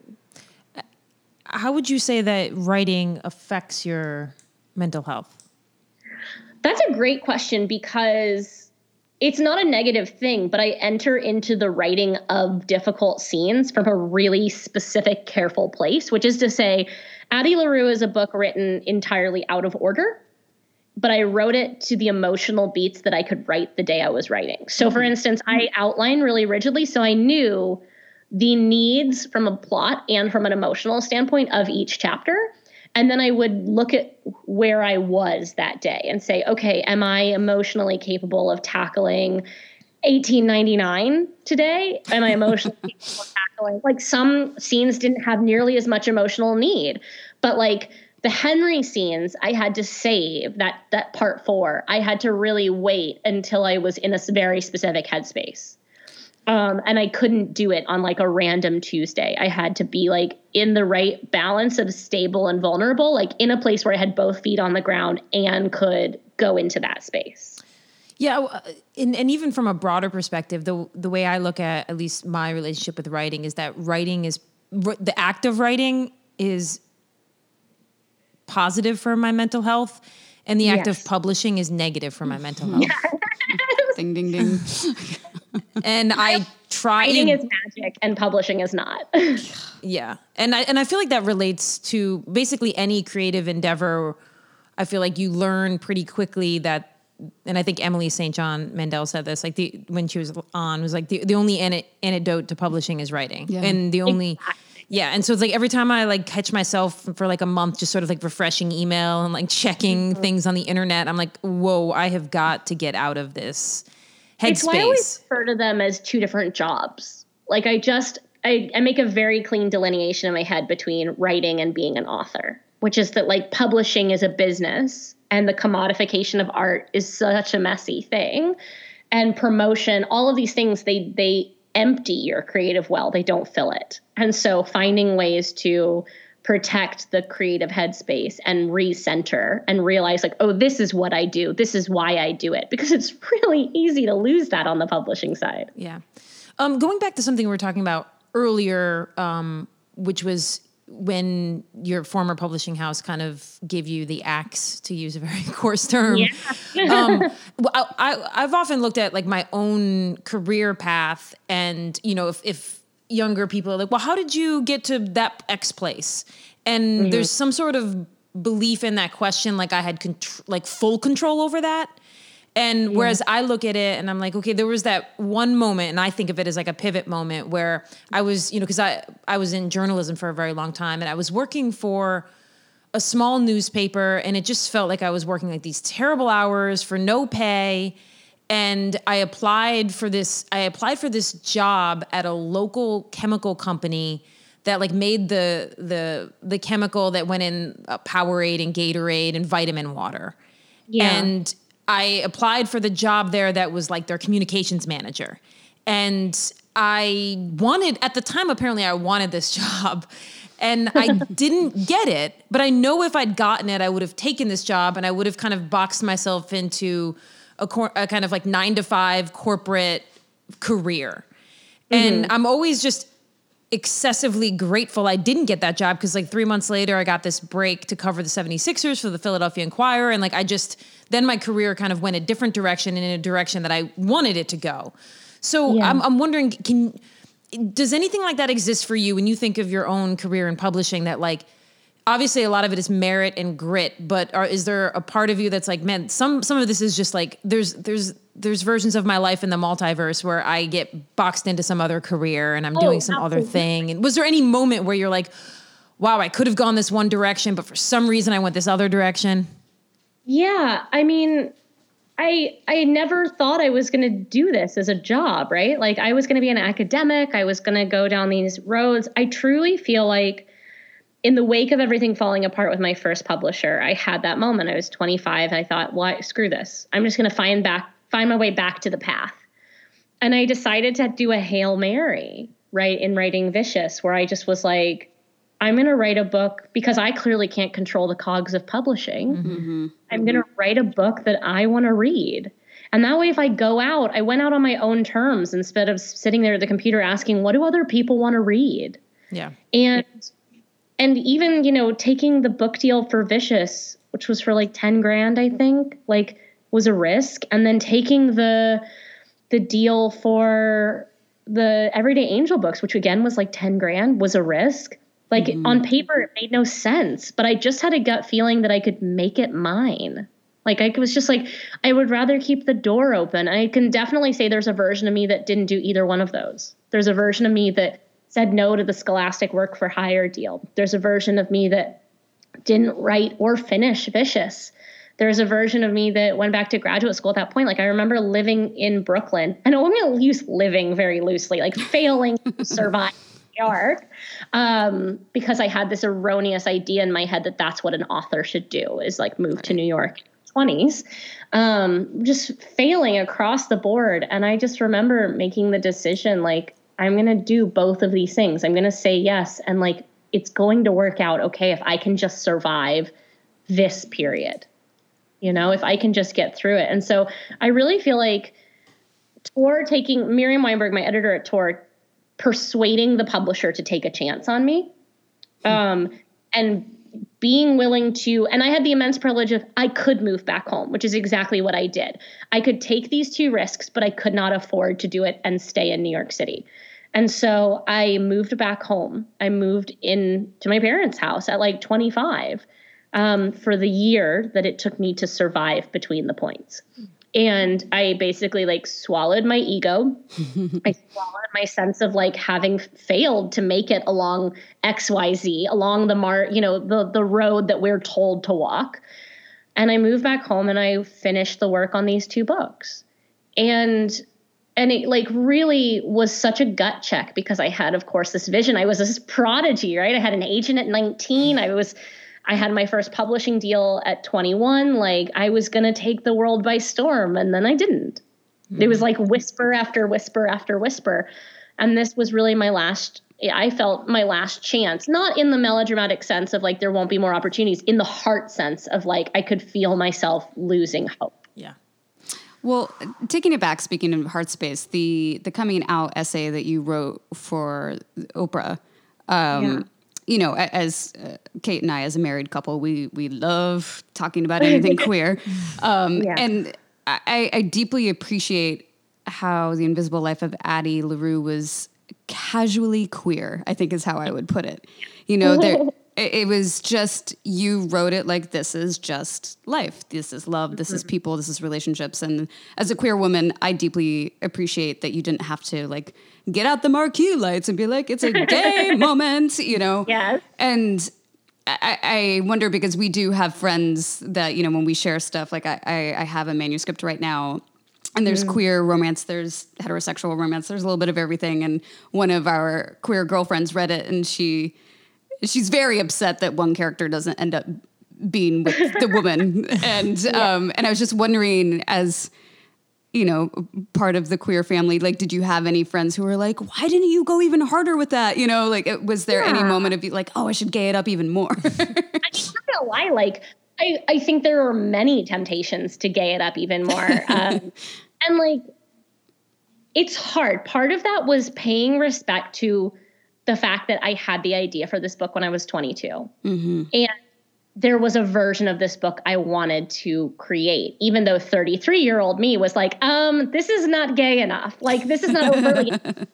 How would you say that writing affects your mental health? That's a great question because it's not a negative thing, but I enter into the writing of difficult scenes from a really specific, careful place, which is to say, Addie LaRue is a book written entirely out of order but I wrote it to the emotional beats that I could write the day I was writing. So, for mm-hmm. instance, I outline really rigidly, so I knew the needs from a plot and from an emotional standpoint of each chapter. And then I would look at where I was that day and say, okay, am I emotionally capable of tackling 1899 today? Am I emotionally capable of tackling? Like some scenes didn't have nearly as much emotional need, but like the Henry scenes, I had to save that that part four. I had to really wait until I was in a very specific headspace. Um, and I couldn't do it on like a random Tuesday. I had to be like in the right balance of stable and vulnerable, like in a place where I had both feet on the ground and could go into that space. Yeah, uh, and, and even from a broader perspective, the the way I look at at least my relationship with writing is that writing is the act of writing is positive for my mental health, and the act yes. of publishing is negative for my mental health. ding ding ding. and I try. Writing is magic, and publishing is not. yeah, and I and I feel like that relates to basically any creative endeavor. I feel like you learn pretty quickly that and I think Emily St. John Mandel said this, like the when she was on, was like the, the only antidote to publishing is writing, yeah. and the only exactly. Yeah, and so it's like every time I like catch myself for like a month, just sort of like refreshing email and like checking mm-hmm. things on the internet, I'm like, whoa, I have got to get out of this headspace. It's why I always refer to them as two different jobs. Like I just I, I make a very clean delineation in my head between writing and being an author, which is that like publishing is a business and the commodification of art is such a messy thing and promotion all of these things they they empty your creative well, they don't fill it. And so finding ways to protect the creative headspace and recenter and realize like oh this is what i do. This is why i do it. Because it's really easy to lose that on the publishing side. Yeah. Um, going back to something we were talking about earlier um, which was when your former publishing house kind of gave you the axe to use a very coarse term yeah. um, I, have often looked at like my own career path and you know if, if younger people are like well how did you get to that x place and mm-hmm. there's some sort of belief in that question like i had contr- like full control over that and whereas I look at it and I'm like, okay, there was that one moment, and I think of it as like a pivot moment where I was, you know, because I I was in journalism for a very long time, and I was working for a small newspaper, and it just felt like I was working like these terrible hours for no pay. And I applied for this. I applied for this job at a local chemical company that like made the the the chemical that went in uh, Powerade and Gatorade and vitamin water. Yeah. And I applied for the job there that was like their communications manager. And I wanted, at the time, apparently, I wanted this job. And I didn't get it, but I know if I'd gotten it, I would have taken this job and I would have kind of boxed myself into a, cor- a kind of like nine to five corporate career. Mm-hmm. And I'm always just excessively grateful I didn't get that job because like three months later I got this break to cover the 76ers for the Philadelphia Inquirer and like I just then my career kind of went a different direction and in a direction that I wanted it to go. So yeah. I'm, I'm wondering can does anything like that exist for you when you think of your own career in publishing that like obviously a lot of it is merit and grit but are, is there a part of you that's like man some some of this is just like there's there's there's versions of my life in the multiverse where i get boxed into some other career and i'm oh, doing some absolutely. other thing and was there any moment where you're like wow i could have gone this one direction but for some reason i went this other direction yeah i mean I I never thought I was going to do this as a job, right? Like I was going to be an academic, I was going to go down these roads. I truly feel like in the wake of everything falling apart with my first publisher, I had that moment. I was 25. I thought, why screw this. I'm just going to find back find my way back to the path. And I decided to do a Hail Mary, right, in writing Vicious, where I just was like, I'm going to write a book because I clearly can't control the cogs of publishing. Mm-hmm. I'm going to write a book that I want to read. And that way, if I go out, I went out on my own terms instead of sitting there at the computer asking, what do other people want to read? Yeah. And and even you know taking the book deal for vicious which was for like 10 grand i think like was a risk and then taking the the deal for the everyday angel books which again was like 10 grand was a risk like mm-hmm. on paper it made no sense but i just had a gut feeling that i could make it mine Like I was just like, I would rather keep the door open. I can definitely say there's a version of me that didn't do either one of those. There's a version of me that said no to the scholastic work for hire deal. There's a version of me that didn't write or finish Vicious. There's a version of me that went back to graduate school at that point. Like I remember living in Brooklyn, and I'm going to use living very loosely, like failing to survive New York, um, because I had this erroneous idea in my head that that's what an author should do is like move to New York 20s, um, just failing across the board. And I just remember making the decision like, I'm going to do both of these things. I'm going to say yes. And like, it's going to work out okay if I can just survive this period. You know, if I can just get through it. And so I really feel like Tor taking Miriam Weinberg, my editor at Tor, persuading the publisher to take a chance on me. Um, and being willing to and i had the immense privilege of i could move back home which is exactly what i did i could take these two risks but i could not afford to do it and stay in new york city and so i moved back home i moved in to my parents house at like 25 um, for the year that it took me to survive between the points and I basically like swallowed my ego. I swallowed my sense of like having failed to make it along XYZ, along the mar, you know, the the road that we're told to walk. And I moved back home and I finished the work on these two books. And and it like really was such a gut check because I had of course this vision. I was this prodigy, right? I had an agent at 19. I was I had my first publishing deal at 21. Like I was going to take the world by storm, and then I didn't. Mm-hmm. It was like whisper after whisper after whisper. And this was really my last, I felt my last chance, not in the melodramatic sense of like there won't be more opportunities, in the heart sense of like I could feel myself losing hope. Yeah. Well, taking it back, speaking of heart space, the the coming out essay that you wrote for Oprah, um, yeah you know, as uh, Kate and I, as a married couple, we we love talking about anything queer, um, yeah. and I, I deeply appreciate how the Invisible Life of Addie LaRue was casually queer. I think is how I would put it. You know, there it, it was just you wrote it like this is just life. This is love. This is mm-hmm. people. This is relationships. And as a queer woman, I deeply appreciate that you didn't have to like get out the marquee lights and be like, it's a gay moment, you know? Yes. And I, I, wonder because we do have friends that, you know, when we share stuff, like I, I, I have a manuscript right now and there's mm. queer romance, there's heterosexual romance, there's a little bit of everything. And one of our queer girlfriends read it and she, she's very upset that one character doesn't end up being with the woman. And, yeah. um, and I was just wondering as, you know, part of the queer family, like, did you have any friends who were like, why didn't you go even harder with that? You know, like, was there yeah. any moment of like, oh, I should gay it up even more? I mean, not gonna lie, like, I, I think there are many temptations to gay it up even more. Um, and like, it's hard. Part of that was paying respect to the fact that I had the idea for this book when I was 22. Mm-hmm. And there was a version of this book I wanted to create, even though 33 year old me was like, um, this is not gay enough. Like, this is not overly. but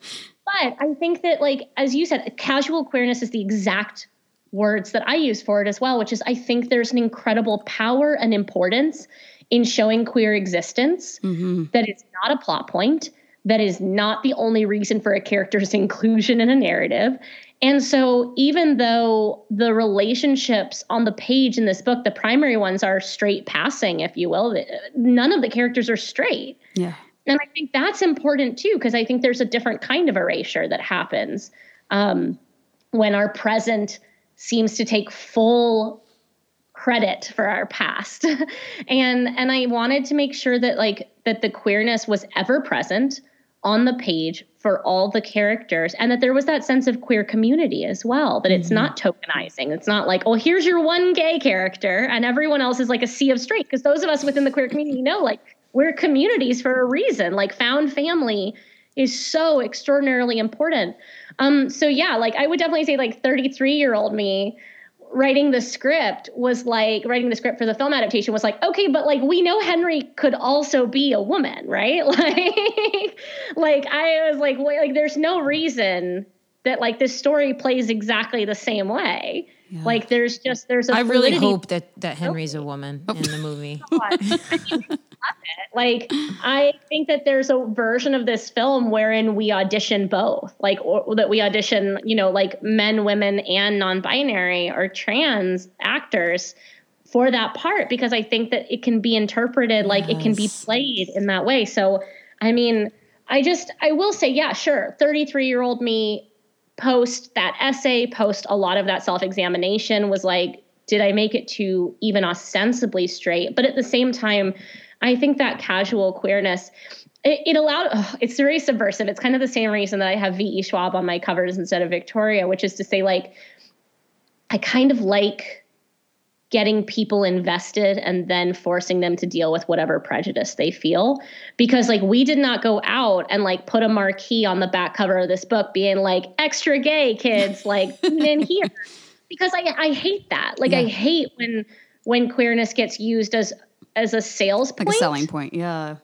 I think that, like, as you said, casual queerness is the exact words that I use for it as well, which is I think there's an incredible power and importance in showing queer existence mm-hmm. that is not a plot point, that is not the only reason for a character's inclusion in a narrative, and so, even though the relationships on the page in this book, the primary ones are straight passing, if you will, none of the characters are straight. Yeah. And I think that's important too, because I think there's a different kind of erasure that happens um, when our present seems to take full credit for our past. and and I wanted to make sure that like that the queerness was ever present on the page for all the characters and that there was that sense of queer community as well that it's mm-hmm. not tokenizing. It's not like oh here's your one gay character and everyone else is like a sea of straight because those of us within the queer community know like we're communities for a reason. Like found family is so extraordinarily important. Um so yeah like i would definitely say like 33 year old me writing the script was like writing the script for the film adaptation was like okay but like we know henry could also be a woman right? Like like i was like wait, like there's no reason that like this story plays exactly the same way. Yeah. Like there's just there's a I really hope that that oh. Henry's a woman in the movie. Oh, like I think that there's a version of this film wherein we audition both, like or that we audition, you know, like men, women, and non-binary or trans actors for that part because I think that it can be interpreted like yes. it can be played in that way. So, I mean, I just I will say, yeah, sure, 33 year old me post that essay, post a lot of that self examination was like, did I make it to even ostensibly straight? But at the same time, I think that casual queerness, it, allowed, ugh, it's very subversive. It's kind of the same reason that I have V.E. Schwab on my covers instead of Victoria, which is to say, like, I kind of like getting people invested and then forcing them to deal with whatever prejudice they feel because like we did not go out and like put a marquee on the back cover of this book being like extra gay kids like in here because I, I hate that like yeah. I hate when when queerness gets used as as a sales point. like a selling point yeah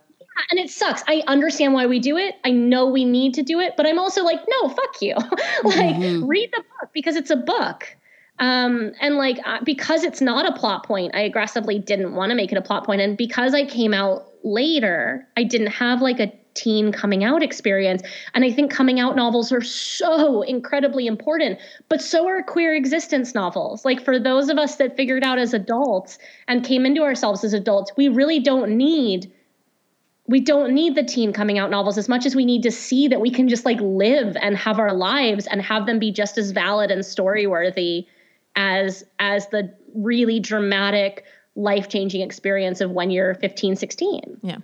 and it sucks. I understand why we do it. I know we need to do it, but I'm also like, no, fuck you. like, mm-hmm. read the book because it's a book. Um, and like uh, because it's not a plot point, I aggressively didn't want to make it a plot point. And because I came out later, I didn't have like a teen coming out experience. And I think coming out novels are so incredibly important, but so are queer existence novels. Like for those of us that figured out as adults and came into ourselves as adults, we really don't need we don't need the teen coming out novels as much as we need to see that we can just like live and have our lives and have them be just as valid and story worthy as as the really dramatic life-changing experience of when you're 15 16 yeah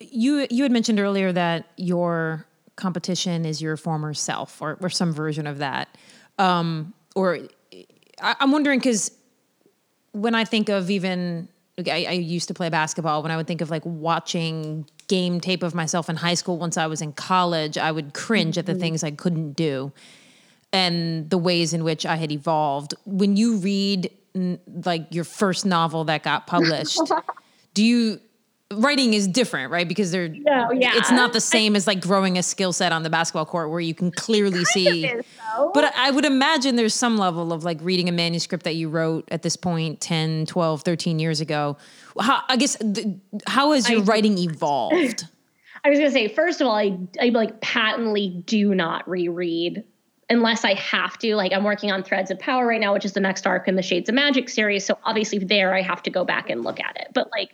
you you had mentioned earlier that your competition is your former self or, or some version of that um, or I, i'm wondering because when i think of even I, I used to play basketball when i would think of like watching game tape of myself in high school once i was in college i would cringe mm-hmm. at the mm-hmm. things i couldn't do and the ways in which I had evolved. When you read like your first novel that got published, do you writing is different, right? Because they're no, yeah. it's not the same as like growing a skill set on the basketball court where you can clearly see. Is, but I would imagine there's some level of like reading a manuscript that you wrote at this point 10, 12, 13 years ago. How, I guess how has your I, writing evolved? I was going to say first of all I I like patently do not reread unless I have to. Like I'm working on Threads of Power right now, which is the next arc in the Shades of Magic series. So obviously there I have to go back and look at it. But like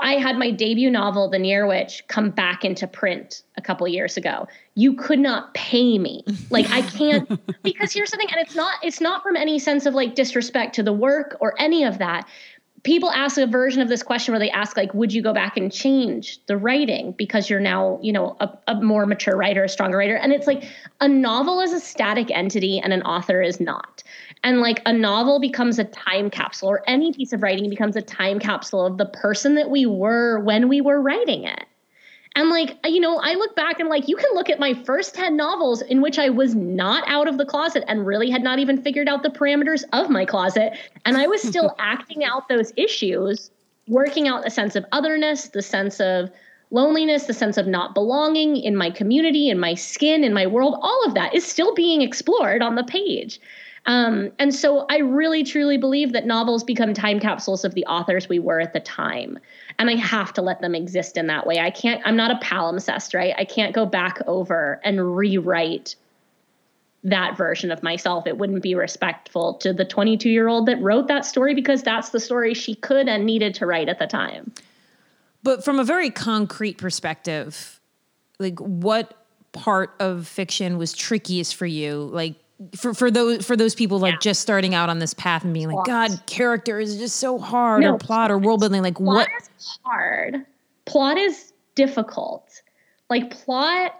I had my debut novel, The Near Witch, come back into print a couple years ago. You could not pay me. Like I can't because here's the thing, and it's not it's not from any sense of like disrespect to the work or any of that people ask a version of this question where they ask like would you go back and change the writing because you're now you know a, a, more mature writer a stronger writer? And it's like a novel is a static entity and an author is not. And like a novel becomes a time capsule or any piece of writing becomes a time capsule of the person that we were when we were writing it and like, uh, you know, I look back and like, you can look at my first 10 novels in which I was not out of the closet and really had not even figured out the parameters of my closet. And I was still acting out those issues, working out a sense of otherness, the sense of loneliness, the sense of not belonging in my community, in my skin, in my world. All of that is still being explored on the page. Um, and so I really truly believe that novels become time capsules of the authors we were at the time. And I have to let them exist in that way. I can't, I'm not a palimpsest, right? I can't go back over and rewrite that version of myself. It wouldn't be respectful to the 22 year old that wrote that story because that's the story she could and needed to write at the time. But from a very concrete perspective, like what part of fiction was trickiest for you? Like for for those for those people like yeah. just starting out on this path and being like, plot. God, character is just so hard, no, or plot or world building. Like plot what? Is hard. Plot is difficult. Like plot.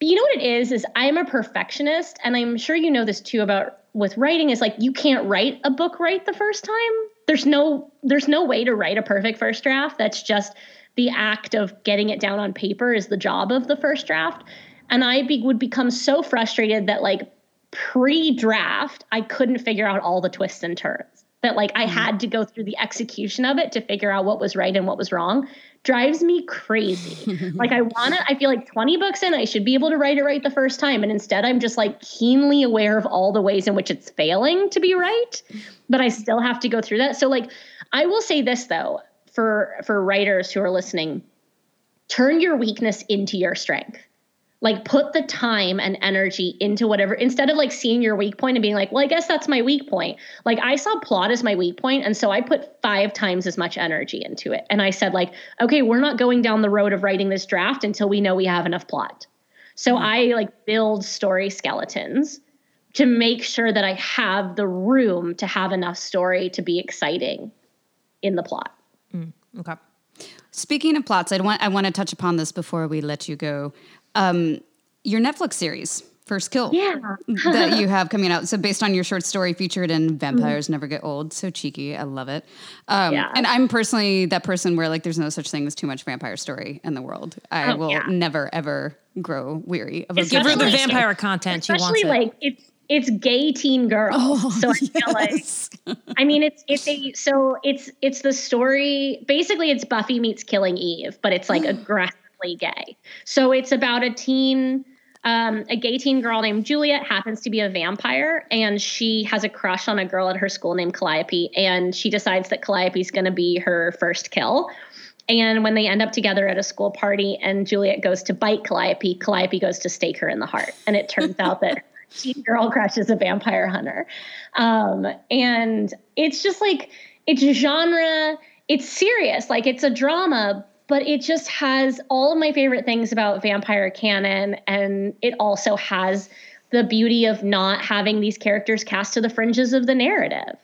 But you know what it is? Is I'm a perfectionist, and I'm sure you know this too about with writing. Is like you can't write a book right the first time. There's no there's no way to write a perfect first draft. That's just the act of getting it down on paper is the job of the first draft. And I be, would become so frustrated that like pre-draft, I couldn't figure out all the twists and turns. that like I mm-hmm. had to go through the execution of it to figure out what was right and what was wrong drives me crazy. like I want to I feel like 20 books in I should be able to write it right the first time and instead I'm just like keenly aware of all the ways in which it's failing to be right, but I still have to go through that. So like I will say this though for for writers who are listening, turn your weakness into your strength like put the time and energy into whatever instead of like seeing your weak point and being like well i guess that's my weak point. Like i saw plot as my weak point and so i put five times as much energy into it. And i said like okay we're not going down the road of writing this draft until we know we have enough plot. So mm-hmm. i like build story skeletons to make sure that i have the room to have enough story to be exciting in the plot. Mm, okay. Speaking of plots, I want I want to touch upon this before we let you go. Um, your Netflix series, First Kill, yeah. that you have coming out. So based on your short story featured in Vampires mm-hmm. Never Get Old. So cheeky. I love it. Um, yeah. And I'm personally that person where like there's no such thing as too much vampire story in the world. I oh, will yeah. never ever grow weary of a Give her the vampire content she wants. Especially like it's it's gay teen girls. Oh, so I feel like I mean it's it's a so it's it's the story basically it's Buffy meets Killing Eve, but it's like aggressive gay. So it's about a teen, um, a gay teen girl named Juliet happens to be a vampire, and she has a crush on a girl at her school named Calliope, and she decides that Calliope is going to be her first kill. And when they end up together at a school party, and Juliet goes to bite Calliope, Calliope goes to stake her in the heart, and it turns out that teen girl crush is a vampire hunter. Um, and it's just like it's genre. It's serious, like it's a drama, but it just has all of my favorite things about vampire canon and it also has the beauty of not having these characters cast to the fringes of the narrative.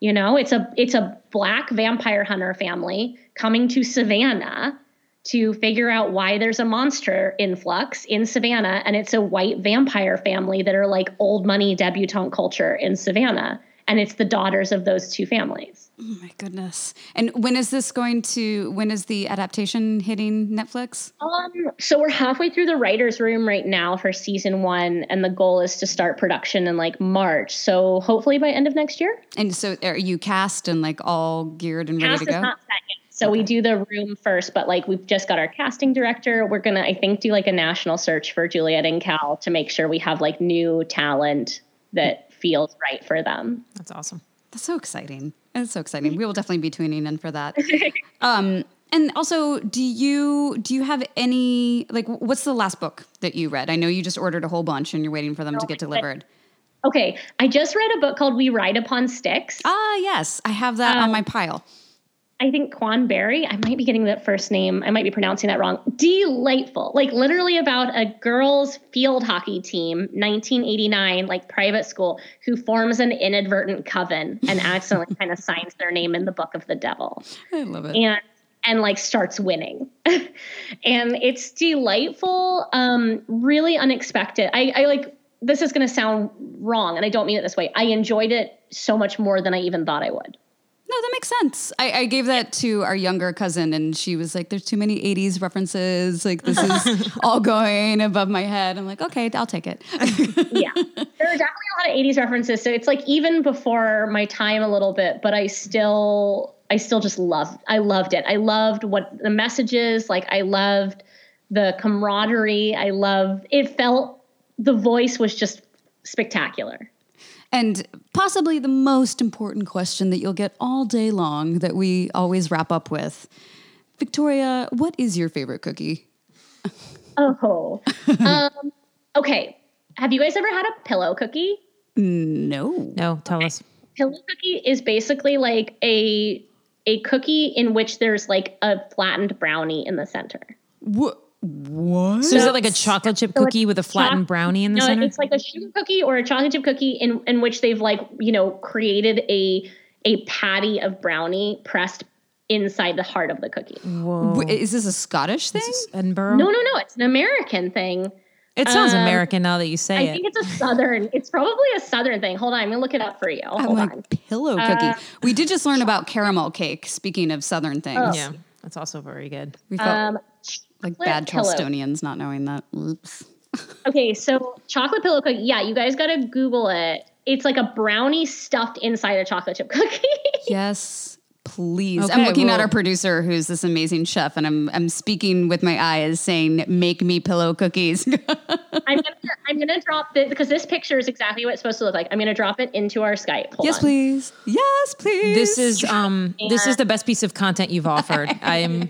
You know it's a it's a black vampire hunter family coming to savannah to figure out why there's a monster influx in savannah and it's a white vampire family that are like old money debutante culture in savannah and it's the daughters of those two families. Oh my goodness! And when is this going to? When is the adaptation hitting Netflix? Um, so we're halfway through the writers' room right now for season one, and the goal is to start production in like March. So hopefully by end of next year. And so are you cast and like all geared and cast ready to go? So okay. we do the room first, but like we've just got our casting director. We're gonna, I think, do like a national search for Juliet and Cal to make sure we have like new talent that feels right for them. That's awesome. That's so exciting. It's so exciting. We will definitely be tuning in for that. um, and also, do you do you have any like what's the last book that you read? I know you just ordered a whole bunch and you're waiting for them no, to get delivered. Okay, I just read a book called We Ride Upon Sticks. Ah, yes, I have that um, on my pile. I think Quan Barry. I might be getting that first name. I might be pronouncing that wrong. Delightful. Like literally about a girls' field hockey team, 1989, like private school, who forms an inadvertent coven and accidentally kind of signs their name in the book of the devil. I love it. And and like starts winning. and it's delightful, um, really unexpected. I, I like this is gonna sound wrong, and I don't mean it this way. I enjoyed it so much more than I even thought I would. No, that makes sense. I, I, gave that to our younger cousin, and she was like, "There's too many '80s references. Like this is all going above my head." I'm like, "Okay, I'll take it." yeah, there are definitely a lot of '80s references. So it's like even before my time a little bit, but I still, I still just love. I loved it. I loved what the messages. Like I loved the camaraderie. I loved. It felt the voice was just spectacular. And possibly the most important question that you'll get all day long that we always wrap up with Victoria, what is your favorite cookie? Oh, um, okay. Have you guys ever had a pillow cookie? No. No, tell okay. us. Pillow cookie is basically like a a cookie in which there's like a flattened brownie in the center. What? What? So, is it like a chocolate chip cookie with a flattened cho- brownie in the no, center? It's like a sugar cookie or a chocolate chip cookie in, in which they've like, you know, created a a patty of brownie pressed inside the heart of the cookie. Whoa. Is this a Scottish thing? Edinburgh? No, no, no. It's an American thing. It sounds um, American now that you say I it. I think it's a southern. It's probably a southern thing. Hold on, I'm gonna look it up for you. Hold I'm like on. pillow cookie. Uh, we did just learn about caramel cake. Speaking of southern things, oh. yeah, that's also very good. We felt, um, like bad Charlestonians not knowing that. Oops. okay, so chocolate pillow cookie. Yeah, you guys got to Google it. it's like a brownie stuffed inside a chocolate chip cookie. Yes. Please. I'm Okay, looking at our producer who's this amazing chef and I'm I'm speaking with my eyes saying make me pillow cookies. I'm gonna I'm gonna drop this because this picture is exactly what it's supposed to look like. I'm gonna drop it into our Skype. Hold yes, on. please. Yes, please. This is um this is the best piece of content you've offered. I am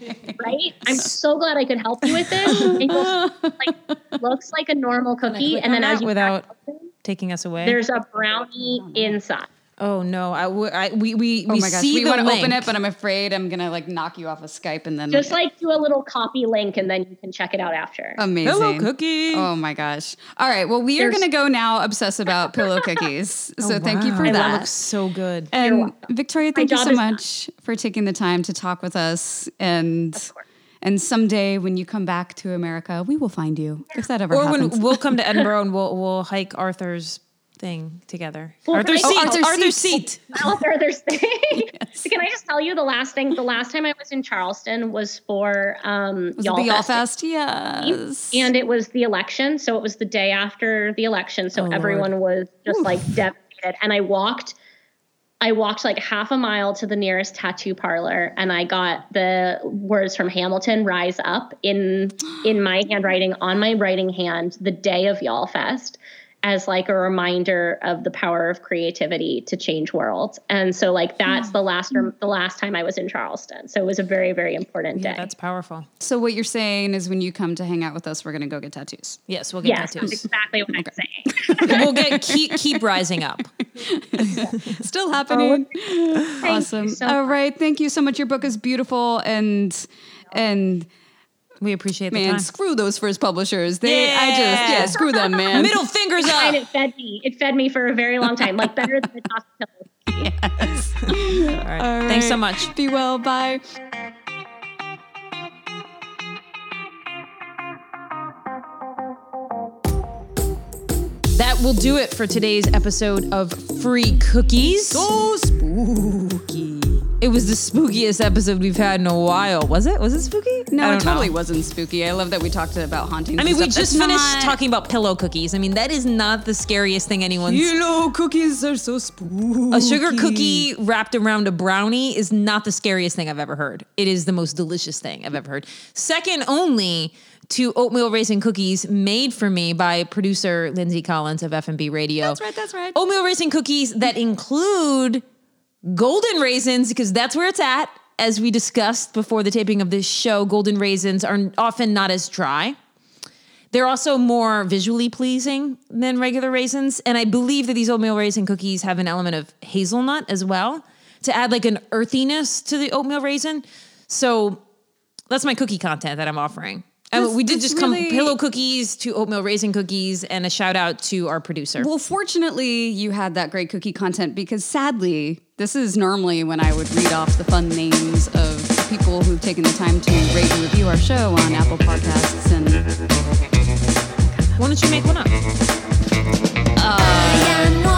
Right? I'm so glad I could help you with this. It like looks like a normal cookie, and then as you without- crack it taking us away. there's a brownie inside. Oh no, I, w- I we we Oh we my gosh, see we want to open it, but I'm afraid I'm gonna like knock you off of Skype and then Just like do a little copy link, and then you can check it out after. amazing. Hello, cookie. Oh my gosh. All right. Well, we are gonna go now obsess about pillow cookies. So oh, thank you for Oh, Wow. that. looks so good. And welcome. Victoria, thank you so is done. much for taking the time to talk with us. And course. and someday when you come back to America, we will find you if that ever Or happens. when we'll come to Edinburgh and we'll we'll hike Arthur's thing together. Well, Arthur's can I- seat. Oh, Arthur's Arthur's seat. seat. I'll throw their thing. Can I just tell you the last thing? The last time I was in Charleston was for um, was Y'all it the Y'all Fest. Fest? Yes. and it was the election so it was the day after the election so Oh, Lord. everyone was just like devastated and i walked i walked like half a mile to the nearest tattoo parlor and i got the words from hamilton rise up in in my handwriting on my writing hand the day of y'all fest as like a reminder of the power of creativity to change worlds and so like that's the last the last time i was in charleston so it was a very very important day Yeah, that's powerful. so what you're saying is when you come to hang out with us, we're gonna go get tattoos. Yes, we'll get yes that's tattoos. exactly what i'm saying we'll get keep keep rising up. Still happening. Thank you awesome. so All right. Thank you so much. Your book is beautiful and and We appreciate the man, time. screw those first publishers. They I just Yeah. yeah, screw them, man. Middle fingers and up. it fed me. It fed me for a very long time, like better than the cost of pillows. All right. All Thanks so much. Be well. Bye. That will do it for today's episode of Free Cookies. So spooky. It was the spookiest episode we've had in a while. Was it? Was it spooky? No, it don't totally know. wasn't spooky. I love that we talked about hauntings. I mean, and we stuff. just It's finished not- talking about pillow cookies. I mean, that is not the scariest thing anyone's. Pillow cookies are so spooky. A sugar cookie wrapped around a brownie is not the scariest thing I've ever heard. It is the most delicious thing I've ever heard. Second only to oatmeal raisin cookies made for me by producer Lindsay Collins of FMB Radio. That's right. That's right. Oatmeal raisin cookies that include golden raisins because that's where it's at. As we discussed before the taping of this show, golden raisins are often not as dry. They're also more visually pleasing than regular raisins. And I believe that these oatmeal raisin cookies have an element of hazelnut as well to add like an earthiness to the oatmeal raisin. So that's my cookie content that I'm offering. And This- we did just come pillow cookies to oatmeal raisin cookies and a shout out to our producer. Well, fortunately, you had that great cookie content because sadly, this is normally when I would read off the fun names of people who've taken the time to rate and review our show on Apple Podcasts. And Why don't you make one up? Uh, this